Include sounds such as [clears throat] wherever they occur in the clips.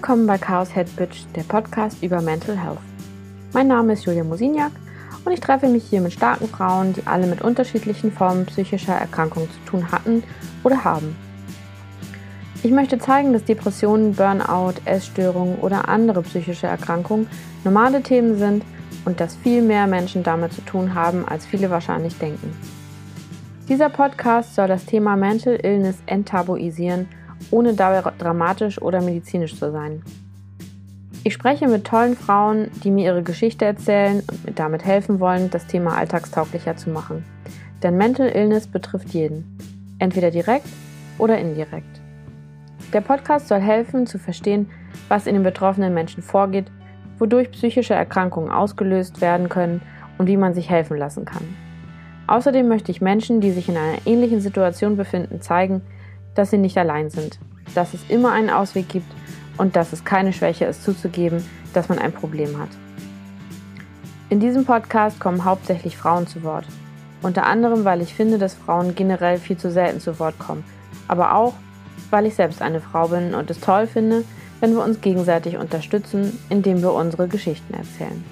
Willkommen bei Chaos Head Bitch, der Podcast über Mental Health. Mein Name ist Julia Mosiniak und ich treffe mich hier mit starken Frauen, die alle mit unterschiedlichen Formen psychischer Erkrankungen zu tun hatten oder haben. Ich möchte zeigen, dass Depressionen, Burnout, Essstörungen oder andere psychische Erkrankungen normale Themen sind und dass viel mehr Menschen damit zu tun haben, als viele wahrscheinlich denken. Dieser Podcast soll das Thema Mental Illness enttabuisieren, ohne dabei dramatisch oder medizinisch zu sein. Ich spreche mit tollen Frauen, die mir ihre Geschichte erzählen und mir damit helfen wollen, das Thema alltagstauglicher zu machen. Denn Mental Illness betrifft jeden, entweder direkt oder indirekt. Der Podcast soll helfen zu verstehen, was in den betroffenen Menschen vorgeht, wodurch psychische Erkrankungen ausgelöst werden können und wie man sich helfen lassen kann. Außerdem möchte ich Menschen, die sich in einer ähnlichen Situation befinden, zeigen, dass sie nicht allein sind, dass es immer einen Ausweg gibt und dass es keine Schwäche ist zuzugeben, dass man ein Problem hat. In diesem Podcast kommen hauptsächlich Frauen zu Wort. Unter anderem, weil ich finde, dass Frauen generell viel zu selten zu Wort kommen, aber auch, weil ich selbst eine Frau bin und es toll finde, wenn wir uns gegenseitig unterstützen, indem wir unsere Geschichten erzählen.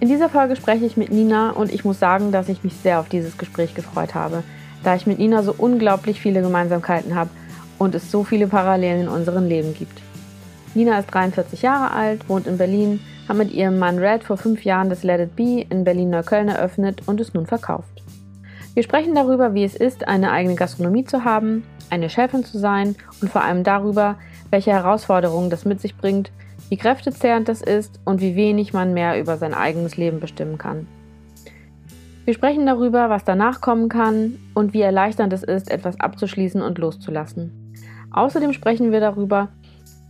In dieser Folge spreche ich mit Nina und ich muss sagen, dass ich mich sehr auf dieses Gespräch gefreut habe, da ich mit Nina so unglaublich viele Gemeinsamkeiten habe und es so viele Parallelen in unserem Leben gibt. Nina ist 43 Jahre alt, wohnt in Berlin, hat mit ihrem Mann Red vor fünf Jahren das Let It Be in Berlin-Neukölln eröffnet und es nun verkauft. Wir sprechen darüber, wie es ist, eine eigene Gastronomie zu haben, eine Chefin zu sein und vor allem darüber, welche Herausforderungen das mit sich bringt, wie kräftezehrend das ist und wie wenig man mehr über sein eigenes Leben bestimmen kann. Wir sprechen darüber, was danach kommen kann und wie erleichternd es ist, etwas abzuschließen und loszulassen. Außerdem sprechen wir darüber,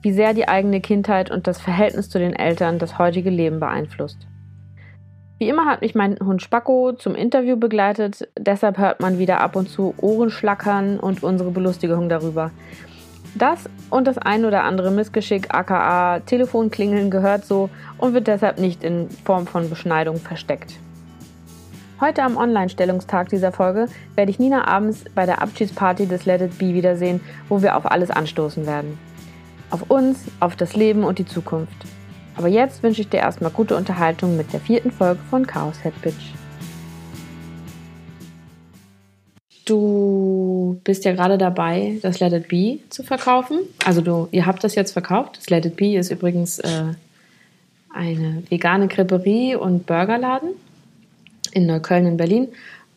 wie sehr die eigene Kindheit und das Verhältnis zu den Eltern das heutige Leben beeinflusst. Wie immer hat mich mein Hund Spacko zum Interview begleitet, deshalb hört man wieder ab und zu Ohrenschlackern und unsere Belustigung darüber. Das und das ein oder andere Missgeschick, aka Telefonklingeln, gehört so und wird deshalb nicht in Form von Beschneidung versteckt. Heute am Online-Stellungstag dieser Folge werde ich Nina abends bei der Abschiedsparty des Let It Be wiedersehen, wo wir auf alles anstoßen werden. Auf uns, auf das Leben und die Zukunft. Aber jetzt wünsche ich dir erstmal gute Unterhaltung mit der vierten Folge von Chaos Head Bitch. Du bist ja gerade dabei, das Let It Be zu verkaufen. Also du, ihr habt das jetzt verkauft. Das Let It Be ist übrigens äh, eine vegane Creperie und Burgerladen in Neukölln in Berlin.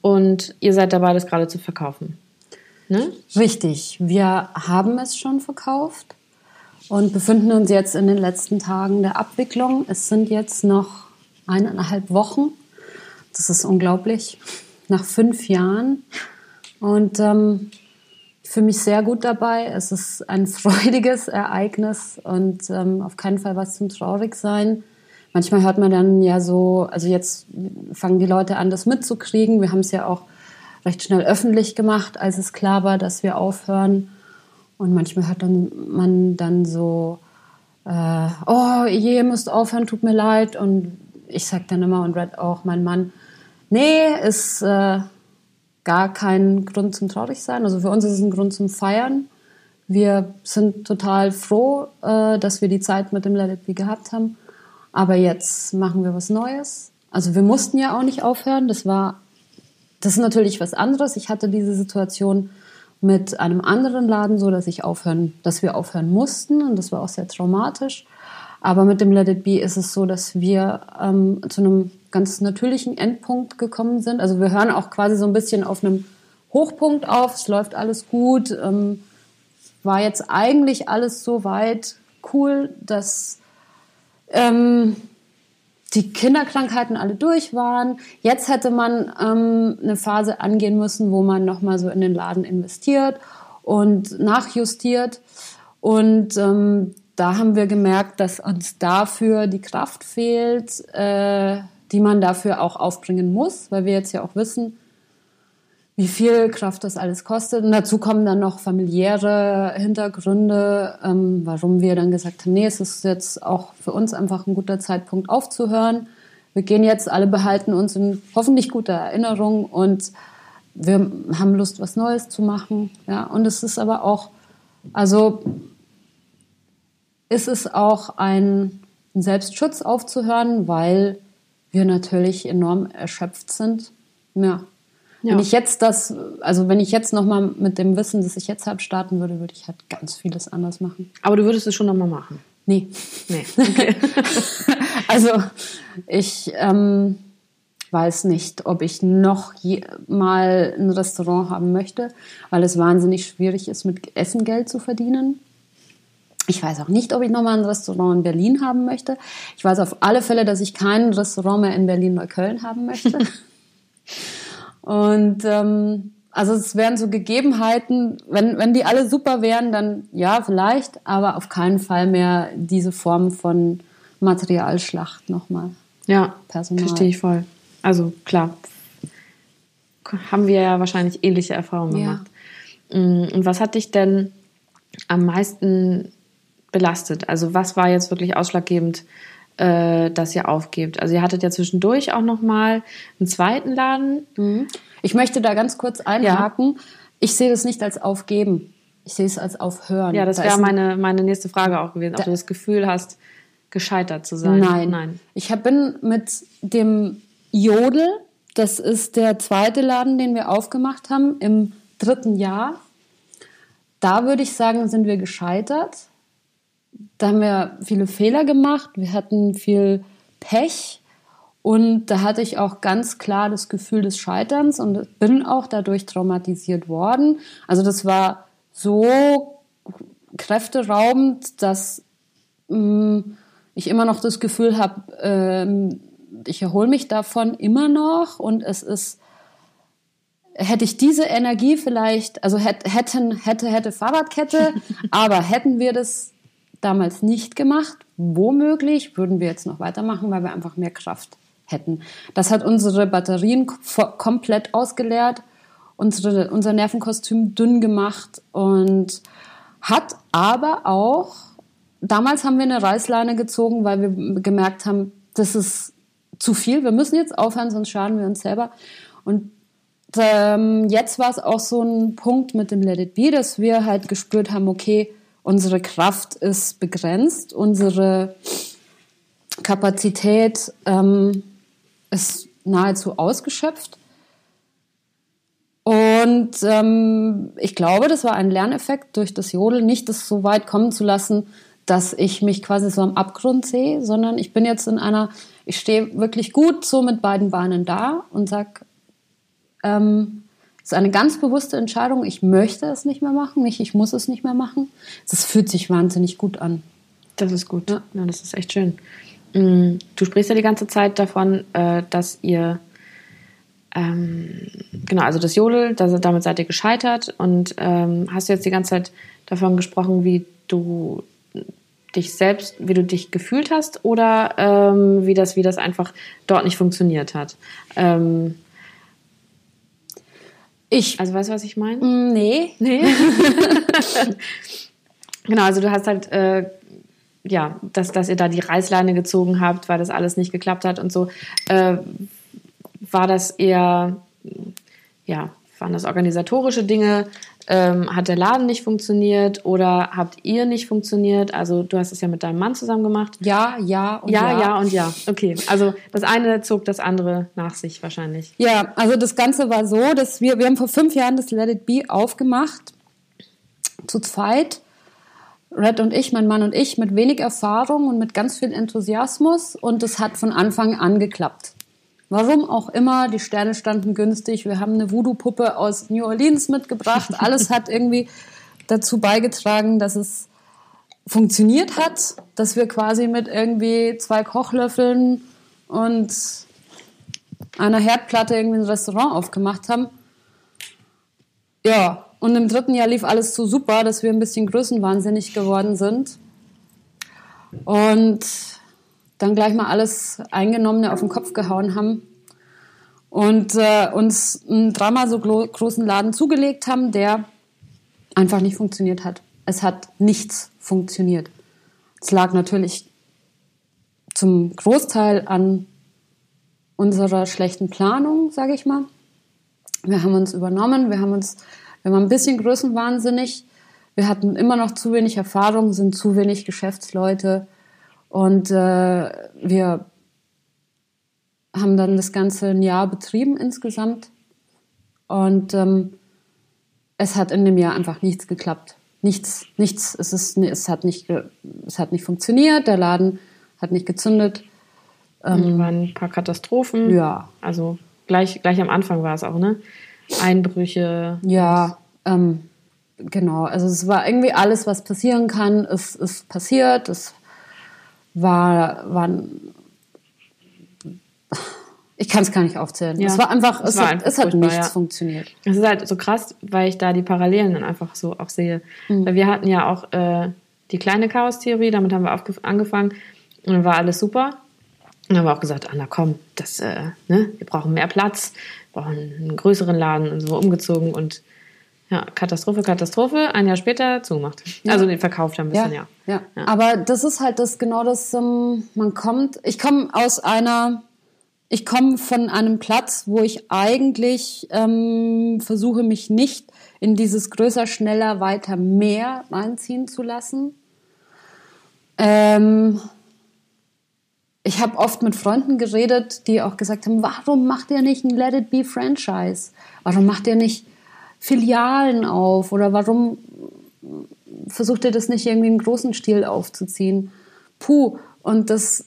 Und ihr seid dabei, das gerade zu verkaufen. Ne? Richtig. Wir haben es schon verkauft und befinden uns jetzt in den letzten Tagen der Abwicklung. Es sind jetzt noch eineinhalb Wochen. Das ist unglaublich. Nach fünf Jahren. Und ähm, für mich sehr gut dabei. Es ist ein [laughs] freudiges Ereignis und ähm, auf keinen Fall was zum Traurigsein. Manchmal hört man dann ja so, also jetzt fangen die Leute an, das mitzukriegen. Wir haben es ja auch recht schnell öffentlich gemacht, als es klar war, dass wir aufhören. Und manchmal hört dann, man dann so, äh, oh, je, ihr müsst aufhören, tut mir leid. Und ich sag dann immer und Red auch, mein Mann, nee, ist äh, gar kein Grund zum Traurigsein. Also für uns ist es ein Grund zum Feiern. Wir sind total froh, äh, dass wir die Zeit mit dem Let It Be gehabt haben. Aber jetzt machen wir was Neues. Also wir mussten ja auch nicht aufhören. Das war, das ist natürlich was anderes. Ich hatte diese Situation mit einem anderen Laden so, dass ich aufhören, dass wir aufhören mussten und das war auch sehr traumatisch. Aber mit dem Let It Be ist es so, dass wir ähm, zu einem ganz natürlichen Endpunkt gekommen sind. Also wir hören auch quasi so ein bisschen auf einem Hochpunkt auf. Es läuft alles gut. Ähm, war jetzt eigentlich alles so weit cool, dass ähm, die Kinderkrankheiten alle durch waren. Jetzt hätte man ähm, eine Phase angehen müssen, wo man nochmal so in den Laden investiert und nachjustiert. Und ähm, da haben wir gemerkt, dass uns dafür die Kraft fehlt, äh, die man dafür auch aufbringen muss, weil wir jetzt ja auch wissen, wie viel Kraft das alles kostet. Und dazu kommen dann noch familiäre Hintergründe, ähm, warum wir dann gesagt haben, nee, es ist jetzt auch für uns einfach ein guter Zeitpunkt aufzuhören. Wir gehen jetzt, alle behalten uns in hoffentlich guter Erinnerung und wir haben Lust, was Neues zu machen. Ja, und es ist aber auch, also ist es auch ein Selbstschutz aufzuhören, weil wir natürlich enorm erschöpft sind. Ja. Ja. Wenn ich jetzt das, also wenn ich jetzt nochmal mit dem Wissen, das ich jetzt habe, starten würde, würde ich halt ganz vieles anders machen. Aber du würdest es schon nochmal machen? Nee. Nee. [laughs] Okay. also ich ähm, weiß nicht, ob ich noch je, mal ein Restaurant haben möchte, weil es wahnsinnig schwierig ist, mit Essen Geld zu verdienen. Ich weiß auch nicht, ob ich nochmal ein Restaurant in Berlin haben möchte. Ich weiß auf alle Fälle, dass ich kein Restaurant mehr in Berlin-Neukölln haben möchte. [laughs] Und ähm, also es wären so Gegebenheiten, wenn, wenn die alle super wären, dann ja, vielleicht, aber auf keinen Fall mehr diese Form von Materialschlacht nochmal. Ja, Personal. verstehe ich voll. Also klar, haben wir ja wahrscheinlich ähnliche Erfahrungen gemacht. Ja. Mm, und was hat dich denn am meisten belastet? Also was war jetzt wirklich ausschlaggebend, äh, dass ihr aufgebt? Also ihr hattet ja zwischendurch auch noch mal einen zweiten Laden. Mhm. Ich möchte da ganz kurz einhaken. Ja. Ich sehe das nicht als Aufgeben. Ich sehe es als Aufhören. Ja, das da wäre meine, meine nächste Frage auch gewesen, ob du das Gefühl hast, gescheitert zu sein. Nein. Nein. Ich bin mit dem Jodel, das ist der zweite Laden, den wir aufgemacht haben, im dritten Jahr. Da würde ich sagen, sind wir gescheitert. Da haben wir viele Fehler gemacht. Wir hatten viel Pech. Und da hatte ich auch ganz klar das Gefühl des Scheiterns und bin auch dadurch traumatisiert worden. Also das war so kräfteraubend, dass mh, mm, ich immer noch das Gefühl habe, ähm, ich erhole mich davon immer noch und es ist, hätte ich diese Energie vielleicht, also hätten, hätte, hätte Fahrradkette, [laughs] aber hätten wir das damals nicht gemacht, womöglich würden wir jetzt noch weitermachen, weil wir einfach mehr Kraft hätten. Das hat unsere Batterien komplett ausgeleert, unsere, unser Nervenkostüm dünn gemacht und hat aber auch, damals haben wir eine Reißleine gezogen, weil wir gemerkt haben, das ist zu viel, wir müssen jetzt aufhören, sonst schaden wir uns selber. Und ähm, jetzt war es auch so ein Punkt mit dem Let It Be, dass wir halt gespürt haben, okay, unsere Kraft ist begrenzt, unsere Kapazität ähm, ist nahezu ausgeschöpft. Und ähm, ich glaube, das war ein Lerneffekt durch das Jodel, nicht das so weit kommen zu lassen, dass ich mich quasi so am Abgrund sehe, sondern ich bin jetzt in einer ich stehe wirklich gut so mit beiden Beinen da und sage, ähm, ist eine ganz bewusste Entscheidung. Ich möchte es nicht mehr machen, nicht ich muss es nicht mehr machen. Das fühlt sich wahnsinnig gut an. Das ist gut. Ja, ja das ist echt schön. Mm, du sprichst ja die ganze Zeit davon, äh, dass ihr ähm, genau, also das Jodel, damit seid ihr gescheitert und ähm, hast du jetzt die ganze Zeit davon gesprochen, wie du dich selbst, wie du dich gefühlt hast oder ähm, wie, das, wie das einfach dort nicht funktioniert hat. Ähm, ich. Also weißt du, was ich meine? Mm, nee. Nee. [laughs] genau, also du hast halt, äh, ja, dass, dass ihr da die Reißleine gezogen habt, weil das alles nicht geklappt hat und so. Äh, war das eher, ja, waren das organisatorische Dinge? Ähm, hat der Laden nicht funktioniert oder habt ihr nicht funktioniert? Also du hast es ja mit deinem Mann zusammen gemacht. Ja, ja und ja. Ja, ja und ja. Okay, also das eine zog das andere nach sich wahrscheinlich. Ja, also das Ganze war so, dass wir, wir haben vor fünf Jahren das Let It Be aufgemacht, zu zweit. Red und ich, mein Mann und ich, mit wenig Erfahrung und mit ganz viel Enthusiasmus und es hat von Anfang an geklappt. Warum auch immer, die Sterne standen günstig. Wir haben eine Voodoo-Puppe aus New Orleans mitgebracht. Alles hat [laughs] irgendwie dazu beigetragen, dass es funktioniert hat, dass wir quasi mit irgendwie zwei Kochlöffeln und einer Herdplatte irgendwie ein Restaurant aufgemacht haben. Ja, und im dritten Jahr lief alles so super, dass wir ein bisschen größenwahnsinnig geworden sind. Und dann gleich mal alles Eingenommene auf den Kopf gehauen haben und äh, uns einen dreimal so großen Laden zugelegt haben, der einfach nicht funktioniert hat. Es hat nichts funktioniert. Es lag natürlich zum Großteil an unserer schlechten Planung, sage ich mal. Wir haben uns übernommen, wir haben uns, wir waren ein bisschen größenwahnsinnig. Wir hatten immer noch zu wenig Erfahrung, sind zu wenig Geschäftsleute und äh, wir haben dann das ganze ein Jahr betrieben insgesamt und ähm, es hat in dem Jahr einfach nichts geklappt. Nichts, nichts. Es, ist, es, hat nicht, es hat nicht funktioniert, der Laden hat nicht gezündet. Ähm, waren ein paar Katastrophen. Ja. Also gleich, gleich am Anfang war es auch, ne? Einbrüche. Ja, ähm, genau. Also es war irgendwie alles, was passieren kann, ist, ist passiert. Es war, waren ich kann es gar nicht aufzählen. Ja, es war einfach, es, es, war hat, einfach es hat nichts ja. funktioniert. Es ist halt so krass, weil ich da die Parallelen dann einfach so auch sehe. Mhm. Weil wir hatten ja auch äh, die kleine Chaos-Theorie, damit haben wir angefangen und dann war alles super. Und dann haben wir auch gesagt, Anna, komm, das, äh, ne, wir brauchen mehr Platz, wir brauchen einen größeren Laden und so umgezogen und ja, Katastrophe, Katastrophe. Ein Jahr später zugemacht. Ja. Also den verkauft ein bisschen, ja. ja. Ja. Aber das ist halt das genau das, ähm, man kommt, ich komme aus einer ich komme von einem Platz, wo ich eigentlich ähm, versuche, mich nicht in dieses größer, schneller, weiter, mehr reinziehen zu lassen. Ähm, ich habe oft mit Freunden geredet, die auch gesagt haben, warum macht ihr nicht ein Let It Be Franchise? Warum macht ihr nicht Filialen auf? Oder warum versucht ihr das nicht irgendwie im großen Stil aufzuziehen? Puh, und das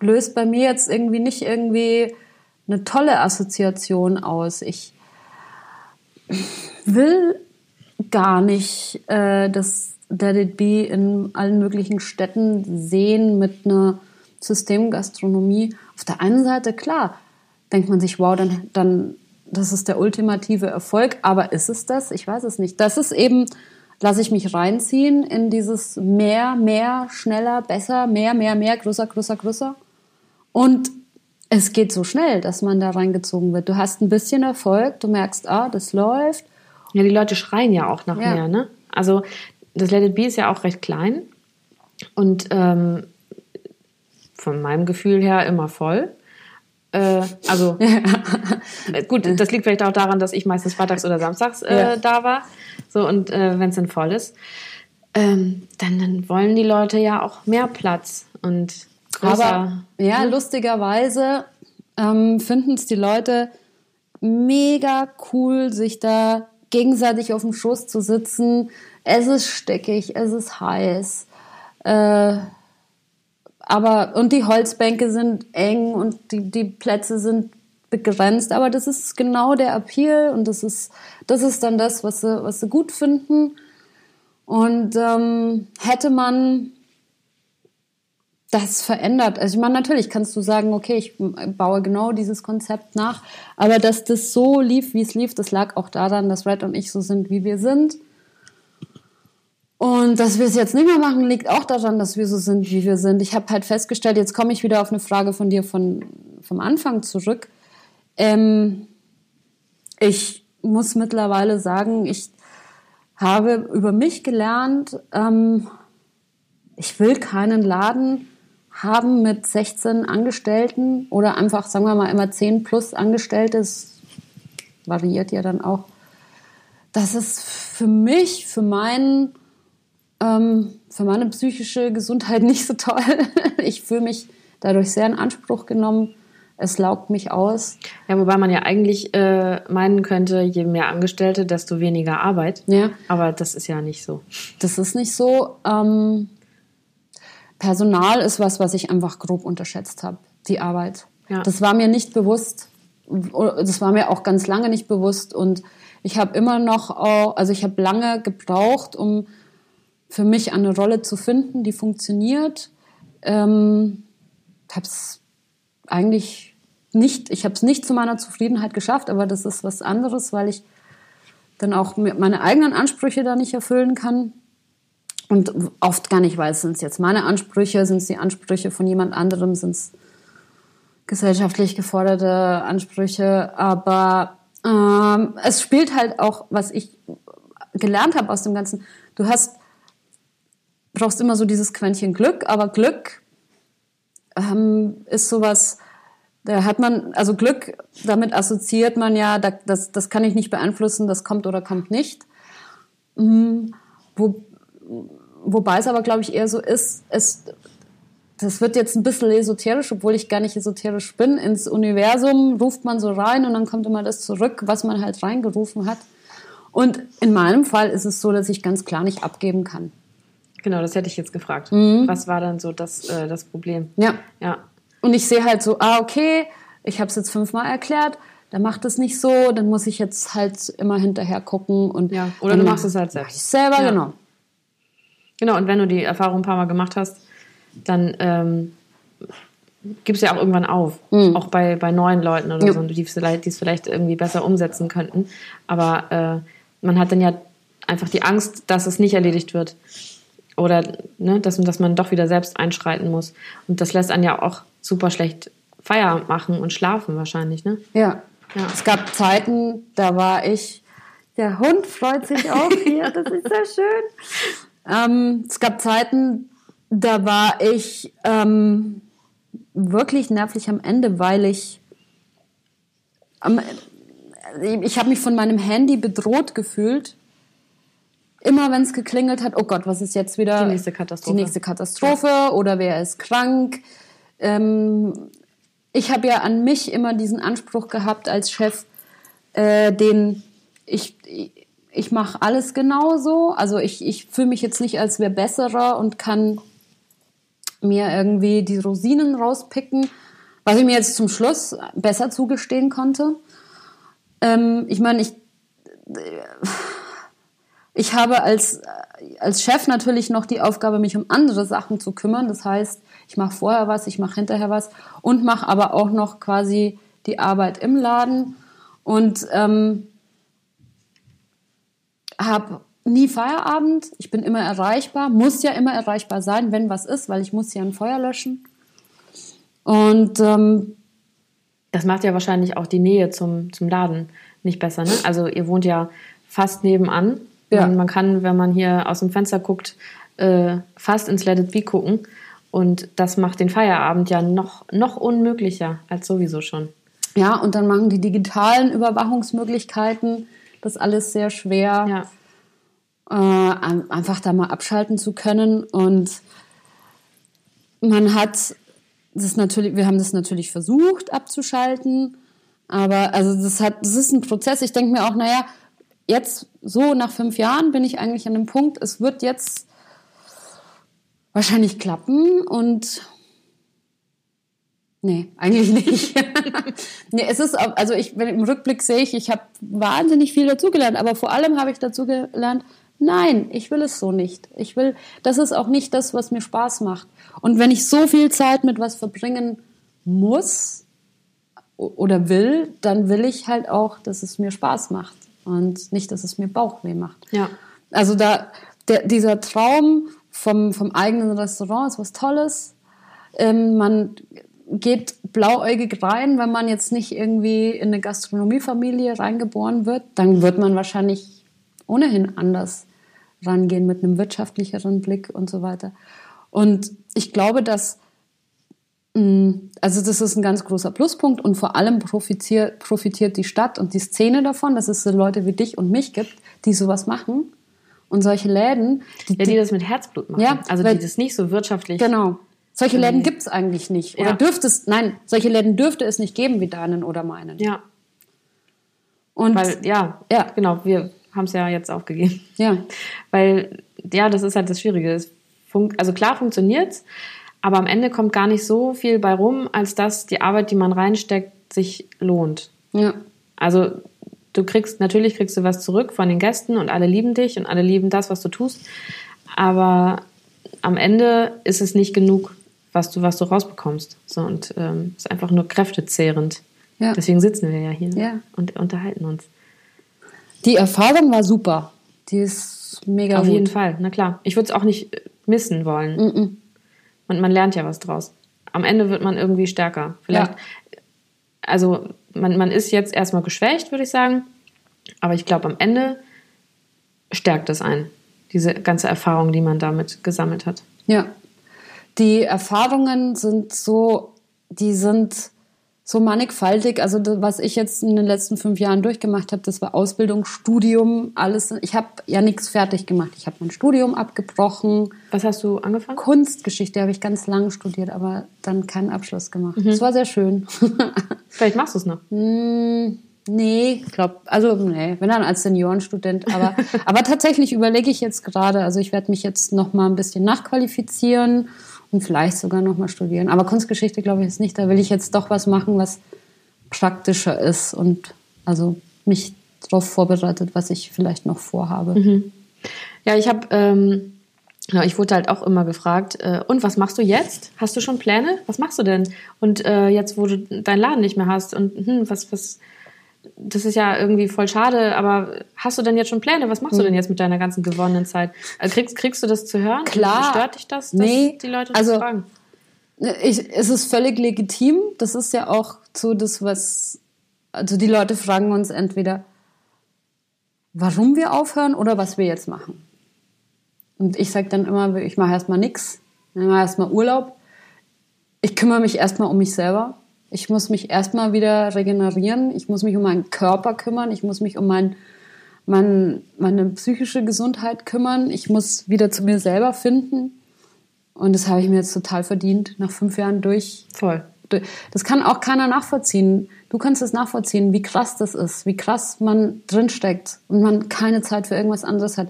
löst bei mir jetzt irgendwie nicht irgendwie eine tolle Assoziation aus. Ich will gar nicht äh, das Let It in allen möglichen Städten sehen mit einer Systemgastronomie. Auf der einen Seite, klar, denkt man sich, wow, dann, dann, das ist der ultimative Erfolg. Aber ist es das? Ich weiß es nicht. Das ist eben, lasse ich mich reinziehen in dieses mehr, mehr, schneller, besser, mehr, mehr, mehr, größer, größer, größer. Und es geht so schnell, dass man da reingezogen wird. Du hast ein bisschen Erfolg, du merkst, ah, das läuft. Ja, die Leute schreien ja auch nach ja. mehr, ne? Also das Let It Be ist ja auch recht klein und ähm, von meinem Gefühl her immer voll. Äh, also [laughs] gut, das liegt vielleicht auch daran, dass ich meistens freitags oder samstags äh, ja. da war. So und äh, wenn es dann voll ist, ähm, dann, dann wollen die Leute ja auch mehr Platz und größer. Aber ja, mhm. lustigerweise ähm, finden es die Leute mega cool, sich da gegenseitig auf dem Schoß zu sitzen. Es ist steckig, es ist heiß. Äh, aber, und die Holzbänke sind eng und die, die Plätze sind begrenzt, aber das ist genau der Appeal und das ist, das ist dann das, was sie, was sie gut finden. Und ähm, hätte man das verändert. Also ich meine, natürlich kannst du sagen, okay, ich baue genau dieses Konzept nach, aber dass das so lief, wie es lief, das lag auch daran, dass Red und ich so sind, wie wir sind. Und dass wir es jetzt nicht mehr machen, liegt auch daran, dass wir so sind, wie wir sind. Ich habe halt festgestellt, jetzt komme ich wieder auf eine Frage von dir von, vom Anfang zurück. Ähm, ich muss mittlerweile sagen, ich habe über mich gelernt, ähm, ich will keinen Laden, haben mit 16 Angestellten oder einfach, sagen wir mal, immer 10 plus Angestellte, das variiert ja dann auch. Das ist für mich, für meinen, ähm, für meine psychische Gesundheit [laughs] nicht so toll. Ich fühle mich dadurch sehr in Anspruch genommen. Es laugt mich aus. Ja, wobei man ja eigentlich äh, meinen könnte, je mehr Angestellte, desto weniger Arbeit. Ja. Aber das ist ja nicht so. Das ist nicht so. Ähm, Personal ist was, was ich einfach grob unterschätzt habe, die Arbeit. Ja. Das war mir nicht bewusst. Das war mir auch ganz lange nicht bewusst. Und ich habe immer noch, also ich habe lange gebraucht, um für mich eine Rolle zu finden, die funktioniert. Ähm, habe es eigentlich nicht, ich habe es nicht zu meiner Zufriedenheit geschafft, aber das ist was anderes, weil ich dann auch meine eigenen Ansprüche da nicht erfüllen kann und oft gar nicht weiß, sind es jetzt meine Ansprüche, sind es die Ansprüche von jemand anderem, sind es gesellschaftlich geforderte Ansprüche, aber ähm, es spielt halt auch, was ich gelernt habe aus dem Ganzen, du hast, brauchst immer so dieses Quäntchen Glück, aber Glück ähm, ist sowas, da hat man, also Glück, damit assoziiert man ja, das, das kann ich nicht beeinflussen, das kommt oder kommt nicht. Mm, wo, wobei es aber, glaube ich, eher so ist, es, das wird jetzt ein bisschen esoterisch, obwohl ich gar nicht esoterisch bin. Ins Universum ruft man so rein und dann kommt immer das zurück, was man halt reingerufen hat. Und in meinem Fall ist es so, dass ich ganz klar nicht abgeben kann. Genau, das hätte ich jetzt gefragt. Mhm. Was war dann so das, äh, das Problem? Ja. ja. Und ich sehe halt so, ah, okay, ich habe es jetzt fünfmal erklärt, der macht es nicht so, dann muss ich jetzt halt immer hinterher gucken und ja. oder du machst es halt selbst. Selber, ja. genau. Genau, und wenn du die Erfahrung ein paar Mal gemacht hast, dann ähm, gibst du ja auch irgendwann auf. Mhm. Auch bei, bei neuen Leuten oder ja. so, die es vielleicht, vielleicht irgendwie besser umsetzen könnten. Aber äh, man hat dann ja einfach die Angst, dass es nicht erledigt wird. Oder ne, dass, dass man doch wieder selbst einschreiten muss. Und das lässt einen ja auch super schlecht Feierabend machen und schlafen wahrscheinlich, ne? Ja. ja. Es gab Zeiten, da war ich, der Hund freut sich auch hier, das ist sehr schön. Ähm, es gab Zeiten, da war ich ähm, wirklich nervlich am Ende, weil ich am, ich habe mich von meinem Handy bedroht gefühlt. Immer wenn es geklingelt hat, oh Gott, was ist jetzt wieder die nächste Katastrophe, die nächste Katastrophe ja. oder wer ist krank. Ähm, ich habe ja an mich immer diesen Anspruch gehabt als Chef, äh, den ich, ich mache alles genauso. Also ich, ich fühle mich jetzt nicht als wer besserer und kann mir irgendwie die Rosinen rauspicken, was ich mir jetzt zum Schluss besser zugestehen konnte. Ähm, ich meine, ich, ich habe als, als Chef natürlich noch die Aufgabe, mich um andere Sachen zu kümmern. Das heißt, ich mache vorher was, ich mache hinterher was und mache aber auch noch quasi die Arbeit im Laden und ähm, habe nie Feierabend. Ich bin immer erreichbar, muss ja immer erreichbar sein, wenn was ist, weil ich muss ja ein Feuer löschen. Und ähm, das macht ja wahrscheinlich auch die Nähe zum, zum Laden nicht besser. Ne? Also ihr wohnt ja fast nebenan. Ja. Man, man kann, wenn man hier aus dem Fenster guckt, äh, fast ins Let It Be gucken. Und das macht den Feierabend ja noch, noch unmöglicher als sowieso schon. Ja, und dann machen die digitalen Überwachungsmöglichkeiten das alles sehr schwer. Ja äh, einfach da mal abschalten zu können. Und man hat das natürlich, wir haben das natürlich versucht abzuschalten, aber also das hat, das ist ein Prozess. Ich denke mir auch, naja, jetzt so nach fünf Jahren bin ich eigentlich an dem Punkt, es wird jetzt wahrscheinlich klappen und Nee, eigentlich nicht. [laughs] nee, es ist, also ich, wenn im Rückblick sehe ich, ich habe wahnsinnig viel dazugelernt, aber vor allem habe ich dazugelernt, Nein, ich will es so nicht. Ich will, das ist auch nicht das, was mir Spaß macht. Und wenn ich so viel Zeit mit was verbringen muss oder will, dann will ich halt auch, dass es mir Spaß macht und nicht, dass es mir Bauchweh macht. Ja. Also da, der, dieser Traum vom, vom eigenen Restaurant ist was Tolles. Ähm, man geht blauäugig rein, wenn man jetzt nicht irgendwie in eine Gastronomiefamilie reingeboren wird, dann wird man wahrscheinlich ohnehin anders rangehen mit einem wirtschaftlicheren Blick und so weiter. Und ich glaube, dass also das ist ein ganz großer Pluspunkt und vor allem profitiert, profitiert die Stadt und die Szene davon, dass es so Leute wie dich und mich gibt, die sowas machen und solche Läden. Die, ja, die das mit Herzblut machen. Ja, also die das nicht so wirtschaftlich. Genau. Solche Läden gibt es eigentlich nicht. Oder ja. dürfte es, nein, solche Läden dürfte es nicht geben wie deinen oder meinen. Ja. Und Weil, ja, ja, genau, wir haben es ja jetzt aufgegeben. Ja. Weil, ja, das ist halt das Schwierige. also klar funktioniert es, aber am Ende kommt gar nicht so viel bei rum, als dass die Arbeit, die man reinsteckt, sich lohnt. Ja. Also du kriegst, natürlich kriegst du was zurück von den Gästen und alle lieben dich und alle lieben das, was du tust. Aber am Ende ist es nicht genug, was du, was du rausbekommst. So, und ähm, ist einfach nur kräftezehrend. Ja. Deswegen sitzen wir ja hier ja. und unterhalten uns. Die Erfahrung war super. Die ist mega Auf gut. jeden Fall, na klar. Ich würde es auch nicht missen wollen. Mm -mm. Und man lernt ja was draus. Am Ende wird man irgendwie stärker. Vielleicht, ja. also man, man ist jetzt erstmal geschwächt, würde ich sagen. Aber ich glaube, am Ende stärkt es ein. Diese ganze Erfahrung, die man damit gesammelt hat. Ja. Die Erfahrungen sind so, die sind so mannigfaltig. Also das, was ich jetzt in den letzten fünf Jahren durchgemacht habe, das war Ausbildung, Studium, alles. Ich habe ja nichts fertig gemacht. Ich habe mein Studium abgebrochen. Was hast du angefangen? Kunstgeschichte habe ich ganz lange studiert, aber dann keinen Abschluss gemacht. Mhm. Das war sehr schön. [laughs] Vielleicht machst du es noch. Mm, nee, ich glaube, also nee, wenn dann als Seniorenstudent. Aber, [laughs] aber tatsächlich überlege ich jetzt gerade, also ich werde mich jetzt noch mal ein bisschen nachqualifizieren und vielleicht sogar noch mal studieren. Aber Kunstgeschichte glaube ich ist nicht. Da will ich jetzt doch was machen, was praktischer ist und also mich darauf vorbereitet, was ich vielleicht noch vorhabe. Mhm. Ja, ich habe, ähm, ja, ich wurde halt auch immer gefragt, äh, und was machst du jetzt? Hast du schon Pläne? Was machst du denn? Und äh, jetzt, wo du deinen Laden nicht mehr hast und hm, was, was, das ist ja irgendwie voll schade, aber hast du denn jetzt schon Pläne? Was machst du denn hm. jetzt mit deiner ganzen gewonnenen Zeit? Also kriegst, kriegst du das zu hören? Klar. Stört dich das, dass nee, die Leute das also, fragen? Ich, es ist völlig legitim. Das ist ja auch so das, was, also die Leute fragen uns entweder, warum wir aufhören oder was wir jetzt machen. Und ich sage dann immer, ich mache erstmal nichts, ich mache erstmal Urlaub. Ich kümmere mich erstmal um mich selber ich muss mich erstmal wieder regenerieren. Ich muss mich um meinen Körper kümmern. Ich muss mich um mein, mein, meine psychische Gesundheit kümmern. Ich muss wieder zu mir selber finden. Und das habe ich mir jetzt total verdient, nach fünf Jahren durch. Voll. Das kann auch keiner nachvollziehen. Du kannst es nachvollziehen, wie krass das ist, wie krass man drinsteckt und man keine Zeit für irgendwas anderes hat.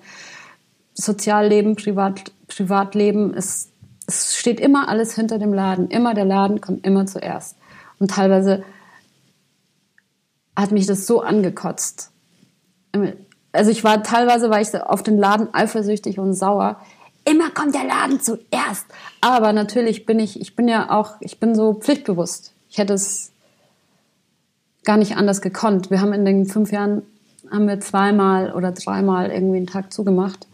Sozialleben, Privat, Privatleben, es, es steht immer alles hinter dem Laden. Immer der Laden kommt immer zuerst. Und teilweise hat mich das so angekotzt. Also ich war teilweise war ich auf den Laden eifersüchtig und sauer. Immer kommt der Laden zuerst. Aber natürlich bin ich, ich bin ja auch, ich bin so pflichtbewusst. Ich hätte es gar nicht anders gekonnt. Wir haben in den fünf Jahren haben wir zweimal oder dreimal irgendwie einen Tag zugemacht.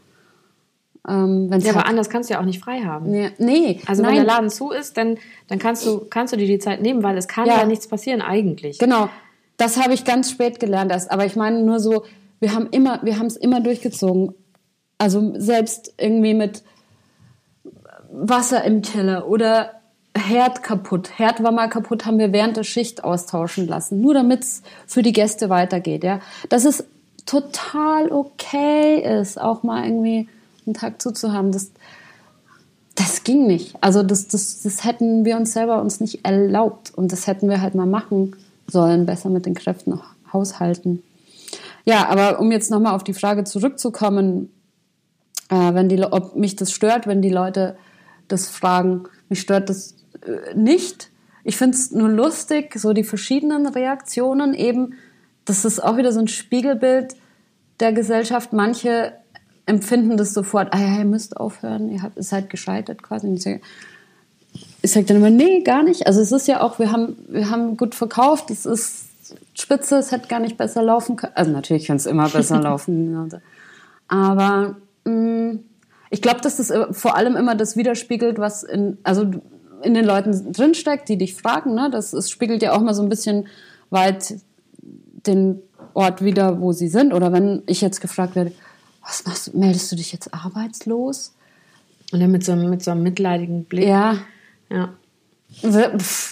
Ähm, ja, aber anders kannst du ja auch nicht frei haben. Nee, nee also nein. wenn der Laden zu ist, dann, dann kannst, du, kannst du dir die Zeit nehmen, weil es kann ja, ja nichts passieren eigentlich. Genau, das habe ich ganz spät gelernt erst. Aber ich meine nur so, wir haben immer, wir haben es immer durchgezogen. Also selbst irgendwie mit Wasser im Keller oder Herd kaputt. Herd war mal kaputt, haben wir während der Schicht austauschen lassen, nur damit es für die Gäste weitergeht. Ja, dass es total okay ist, auch mal irgendwie einen Tag zuzuhaben, das, das ging nicht. Also das, das, das hätten wir uns selber uns nicht erlaubt und das hätten wir halt mal machen sollen, besser mit den Kräften haushalten. Ja, aber um jetzt nochmal auf die Frage zurückzukommen, äh, wenn die, ob mich das stört, wenn die Leute das fragen, mich stört das äh, nicht. Ich finde es nur lustig, so die verschiedenen Reaktionen eben. Das ist auch wieder so ein Spiegelbild der Gesellschaft. Manche empfinden das sofort, ah ja, ihr müsst aufhören, ihr habt, seid gescheitert quasi. Und ich sage, ich sage dann immer, nee, gar nicht. Also es ist ja auch, wir haben, wir haben gut verkauft, es ist spitze, es hätte gar nicht besser laufen können. Also natürlich kann es immer besser [laughs] laufen. Aber mh, mm, ich glaube, dass das vor allem immer das widerspiegelt, was in, also in den Leuten drinsteckt, die dich fragen. Ne? Das, das spiegelt ja auch mal so ein bisschen weit den Ort wieder, wo sie sind. Oder wenn ich jetzt gefragt werde, was machst du, meldest du dich jetzt arbeitslos? Und dann mit so, mit so einem mitleidigen Blick. Ja. Ja.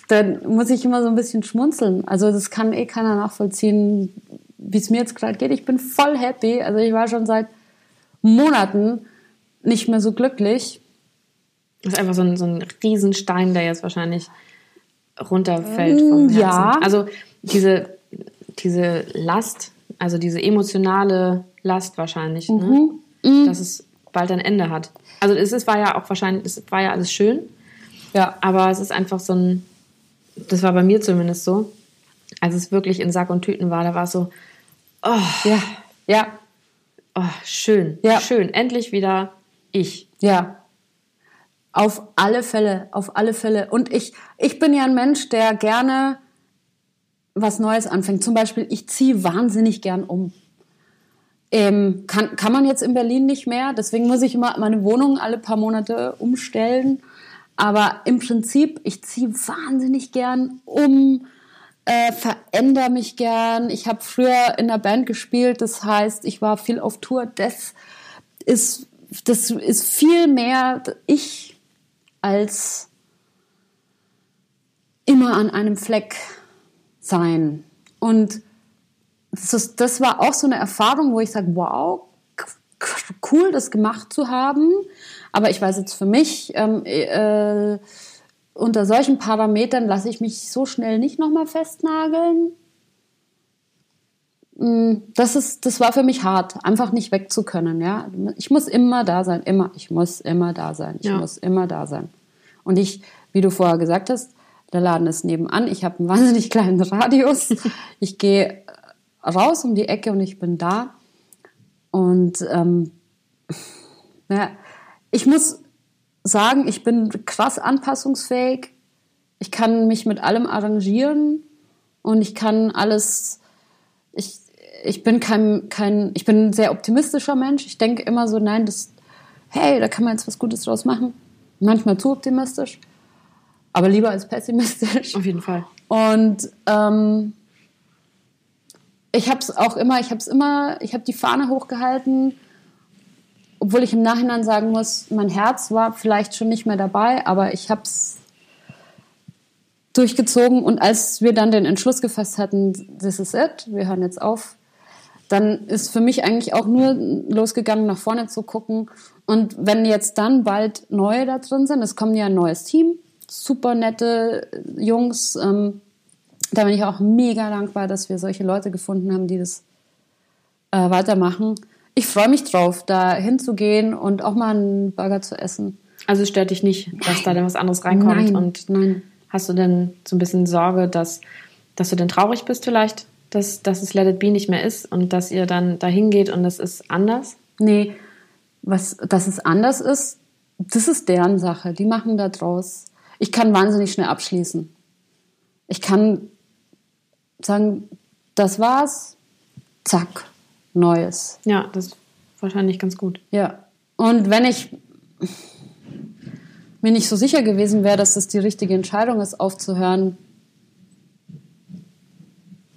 Dann muss ich immer so ein bisschen schmunzeln. Also das kann eh keiner nachvollziehen, wie es mir jetzt gerade geht. Ich bin voll happy. Also ich war schon seit Monaten nicht mehr so glücklich. Das ist einfach so ein, so ein Riesenstein, der jetzt wahrscheinlich runterfällt vom Herzen. Ja. Also diese, diese Last, also diese emotionale Last wahrscheinlich, ne? mhm. ne? dass es bald ein Ende hat. Also es ist, war ja auch wahrscheinlich, es war ja alles schön, ja. aber es ist einfach so ein, das war bei mir zumindest so, als es wirklich in Sack und Tüten war, da war es so, oh, ja, ja, oh, schön, ja. schön, endlich wieder ich. Ja. Auf alle Fälle, auf alle Fälle. Und ich, ich bin ja ein Mensch, der gerne was Neues anfängt. Zum Beispiel, ich ziehe wahnsinnig gern um. Ähm, kann, kann man jetzt in Berlin nicht mehr. Deswegen muss ich immer meine Wohnung alle paar Monate umstellen. Aber im Prinzip, ich ziehe wahnsinnig gern um, äh, verändere mich gern. Ich habe früher in der Band gespielt, das heißt, ich war viel auf Tour. Das ist, das ist viel mehr ich als immer an einem Fleck sein. Und das, ist, das war auch so eine Erfahrung, wo ich sage, wow, cool, das gemacht zu haben. Aber ich weiß jetzt für mich, ähm, äh, unter solchen Parametern lasse ich mich so schnell nicht nochmal festnageln. Mm, das ist, das war für mich hart, einfach nicht wegzukönnen, ja. Ich muss immer da sein, immer. Ich muss immer da sein. Ich ja. muss immer da sein. Und ich, wie du vorher gesagt hast, der Laden ist nebenan. Ich habe einen [laughs] wahnsinnig kleinen Radius. Ich gehe raus um die Ecke und ich bin da. Und ähm, ja, ich muss sagen, ich bin krass anpassungsfähig. Ich kann mich mit allem arrangieren und ich kann alles. Ich, ich bin kein, kein, ich bin ein sehr optimistischer Mensch. Ich denke immer so, nein, das, hey, da kann man jetzt was Gutes draus machen. Manchmal zu optimistisch, aber lieber als pessimistisch. Auf jeden Fall. Und ähm, ich habe es auch immer, ich habe es immer, ich habe die Fahne hochgehalten, obwohl ich im Nachhinein sagen muss, mein Herz war vielleicht schon nicht mehr dabei, aber ich habe es durchgezogen und als wir dann den Entschluss gefasst hatten, this is it, wir hören jetzt auf, dann ist für mich eigentlich auch nur losgegangen, nach vorne zu gucken. Und wenn jetzt dann bald neue da drin sind, es kommt ja ein neues Team, super nette Jungs, ähm, da bin ich auch mega dankbar, dass wir solche Leute gefunden haben, die das äh, weitermachen. Ich freue mich drauf, da hinzugehen und auch mal einen Burger zu essen. Also es stört dich nicht, dass da dann was anderes reinkommt? Nein, und nein. Hast du denn so ein bisschen Sorge, dass, dass du denn traurig bist vielleicht, dass, dass es Let It Be nicht mehr ist und dass ihr dann da hingeht und es ist anders? Nee, was, dass es anders ist, das ist deren Sache. Die machen da draus. Ich kann wahnsinnig schnell abschließen. Ich kann sagen, das war's, zack, Neues. Ja, das ist wahrscheinlich ganz gut. Ja. Und wenn ich mir nicht so sicher gewesen wäre, dass das die richtige Entscheidung ist, aufzuhören,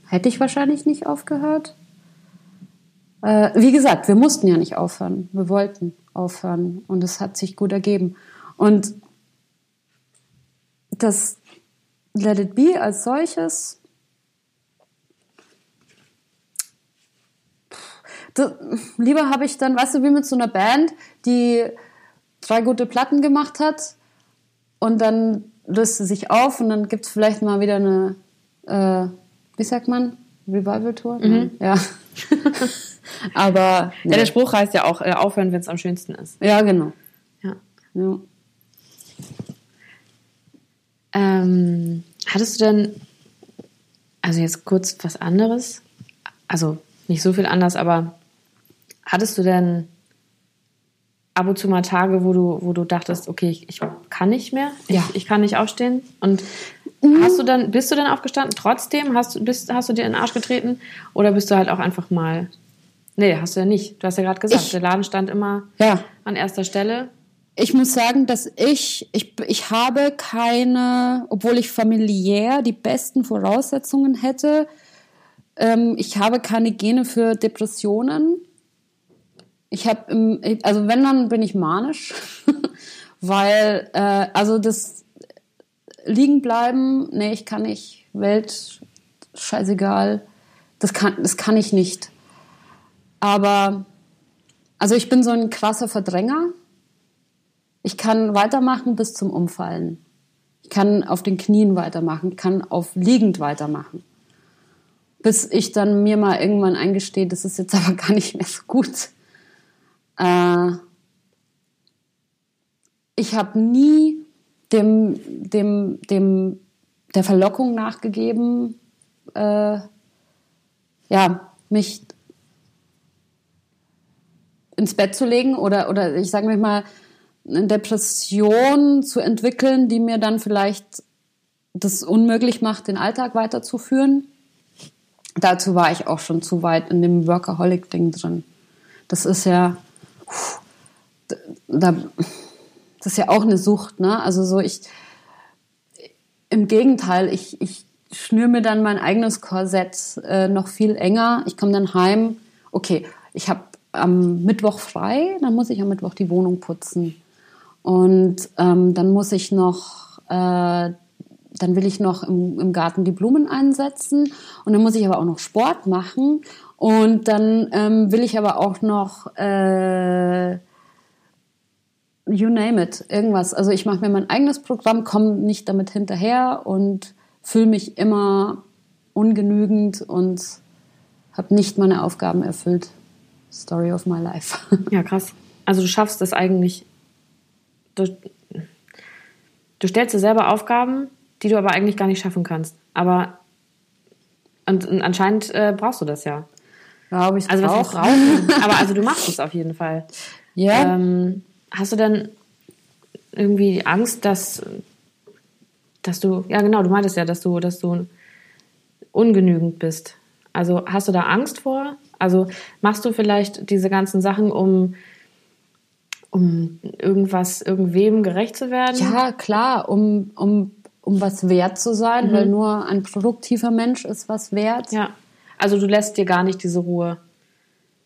hätte ich wahrscheinlich nicht aufgehört. Äh, wie gesagt, wir mussten ja nicht aufhören. Wir wollten aufhören und es hat sich gut ergeben. Und das Let It Be als solches das, lieber habe ich dann, weißt du, wie mit so einer Band, die drei gute Platten gemacht hat und dann löst sie sich auf und dann gibt es vielleicht mal wieder eine, äh, wie sagt man, Revival-Tour? Mhm. Ja. [laughs] Aber. Nee. Ja, der Spruch heißt ja auch, äh, aufhören, wenn es am schönsten ist. Ja, genau. Ja. ja. Ähm, hattest du denn, also jetzt kurz was anderes, also nicht so viel anders, aber Hattest du denn ab und zu mal Tage, wo du, wo du dachtest, okay, ich, ich kann nicht mehr, ja. ich, ich kann nicht aufstehen? Und mhm. hast du dann, bist du dann aufgestanden trotzdem? Hast, bist, hast du dir in den Arsch getreten? Oder bist du halt auch einfach mal. Nee, hast du ja nicht. Du hast ja gerade gesagt, ich, der Laden stand immer ja. an erster Stelle. Ich muss sagen, dass ich, ich, ich habe keine, obwohl ich familiär die besten Voraussetzungen hätte, ähm, ich habe keine Gene für Depressionen. Ich habe, also wenn, dann bin ich manisch, [laughs] weil, äh, also das liegen bleiben, nee, ich kann nicht, Welt, scheißegal, das kann, das kann ich nicht. Aber, also ich bin so ein krasser Verdränger. Ich kann weitermachen bis zum Umfallen. Ich kann auf den Knien weitermachen, kann auf liegend weitermachen. Bis ich dann mir mal irgendwann eingestehe, das ist jetzt [laughs] aber gar nicht mehr so gut. Äh, ich habe nie dem, dem, dem, der Verlockung nachgegeben, äh, ja, mich ins Bett zu legen oder, oder ich sage mal, eine Depression zu entwickeln, die mir dann vielleicht das unmöglich macht, den Alltag weiterzuführen. Dazu war ich auch schon zu weit in dem Workaholic-Ding drin. Das ist ja, da, das ist ja auch eine Sucht, ne? Also so ich, im Gegenteil, ich, ich schnür mir dann mein eigenes Korsett äh, noch viel enger. Ich komme dann heim, okay, ich habe am Mittwoch frei, dann muss ich am Mittwoch die Wohnung putzen. Und ähm, dann muss ich noch äh, dann will ich noch im, im Garten die Blumen einsetzen und dann muss ich aber auch noch Sport machen und dann ähm, will ich aber auch noch äh, you name it, irgendwas. Also ich mache mir mein eigenes Programm, komme nicht damit hinterher und fühle mich immer ungenügend und habe nicht meine Aufgaben erfüllt. Story of my life. [laughs] Ja, krass. Also du schaffst es eigentlich. Du, du stellst dir selber Aufgaben, die du aber eigentlich gar nicht schaffen kannst. Aber und, und anscheinend äh, brauchst du das ja. Glaube ich Also was brauchen? aber also du machst es auf jeden Fall. [laughs] Ja. Ähm, hast du denn irgendwie Angst, dass, dass du, ja genau, du meintest ja, dass du, dass du ungenügend bist. Also hast du da Angst vor? Also machst du vielleicht diese ganzen Sachen, um, um irgendwas, irgendwem gerecht zu werden? Ja, klar, um, um, um was wert zu sein, weil nur ein produktiver Mensch ist was wert. Ja. Also du lässt dir gar nicht diese Ruhe.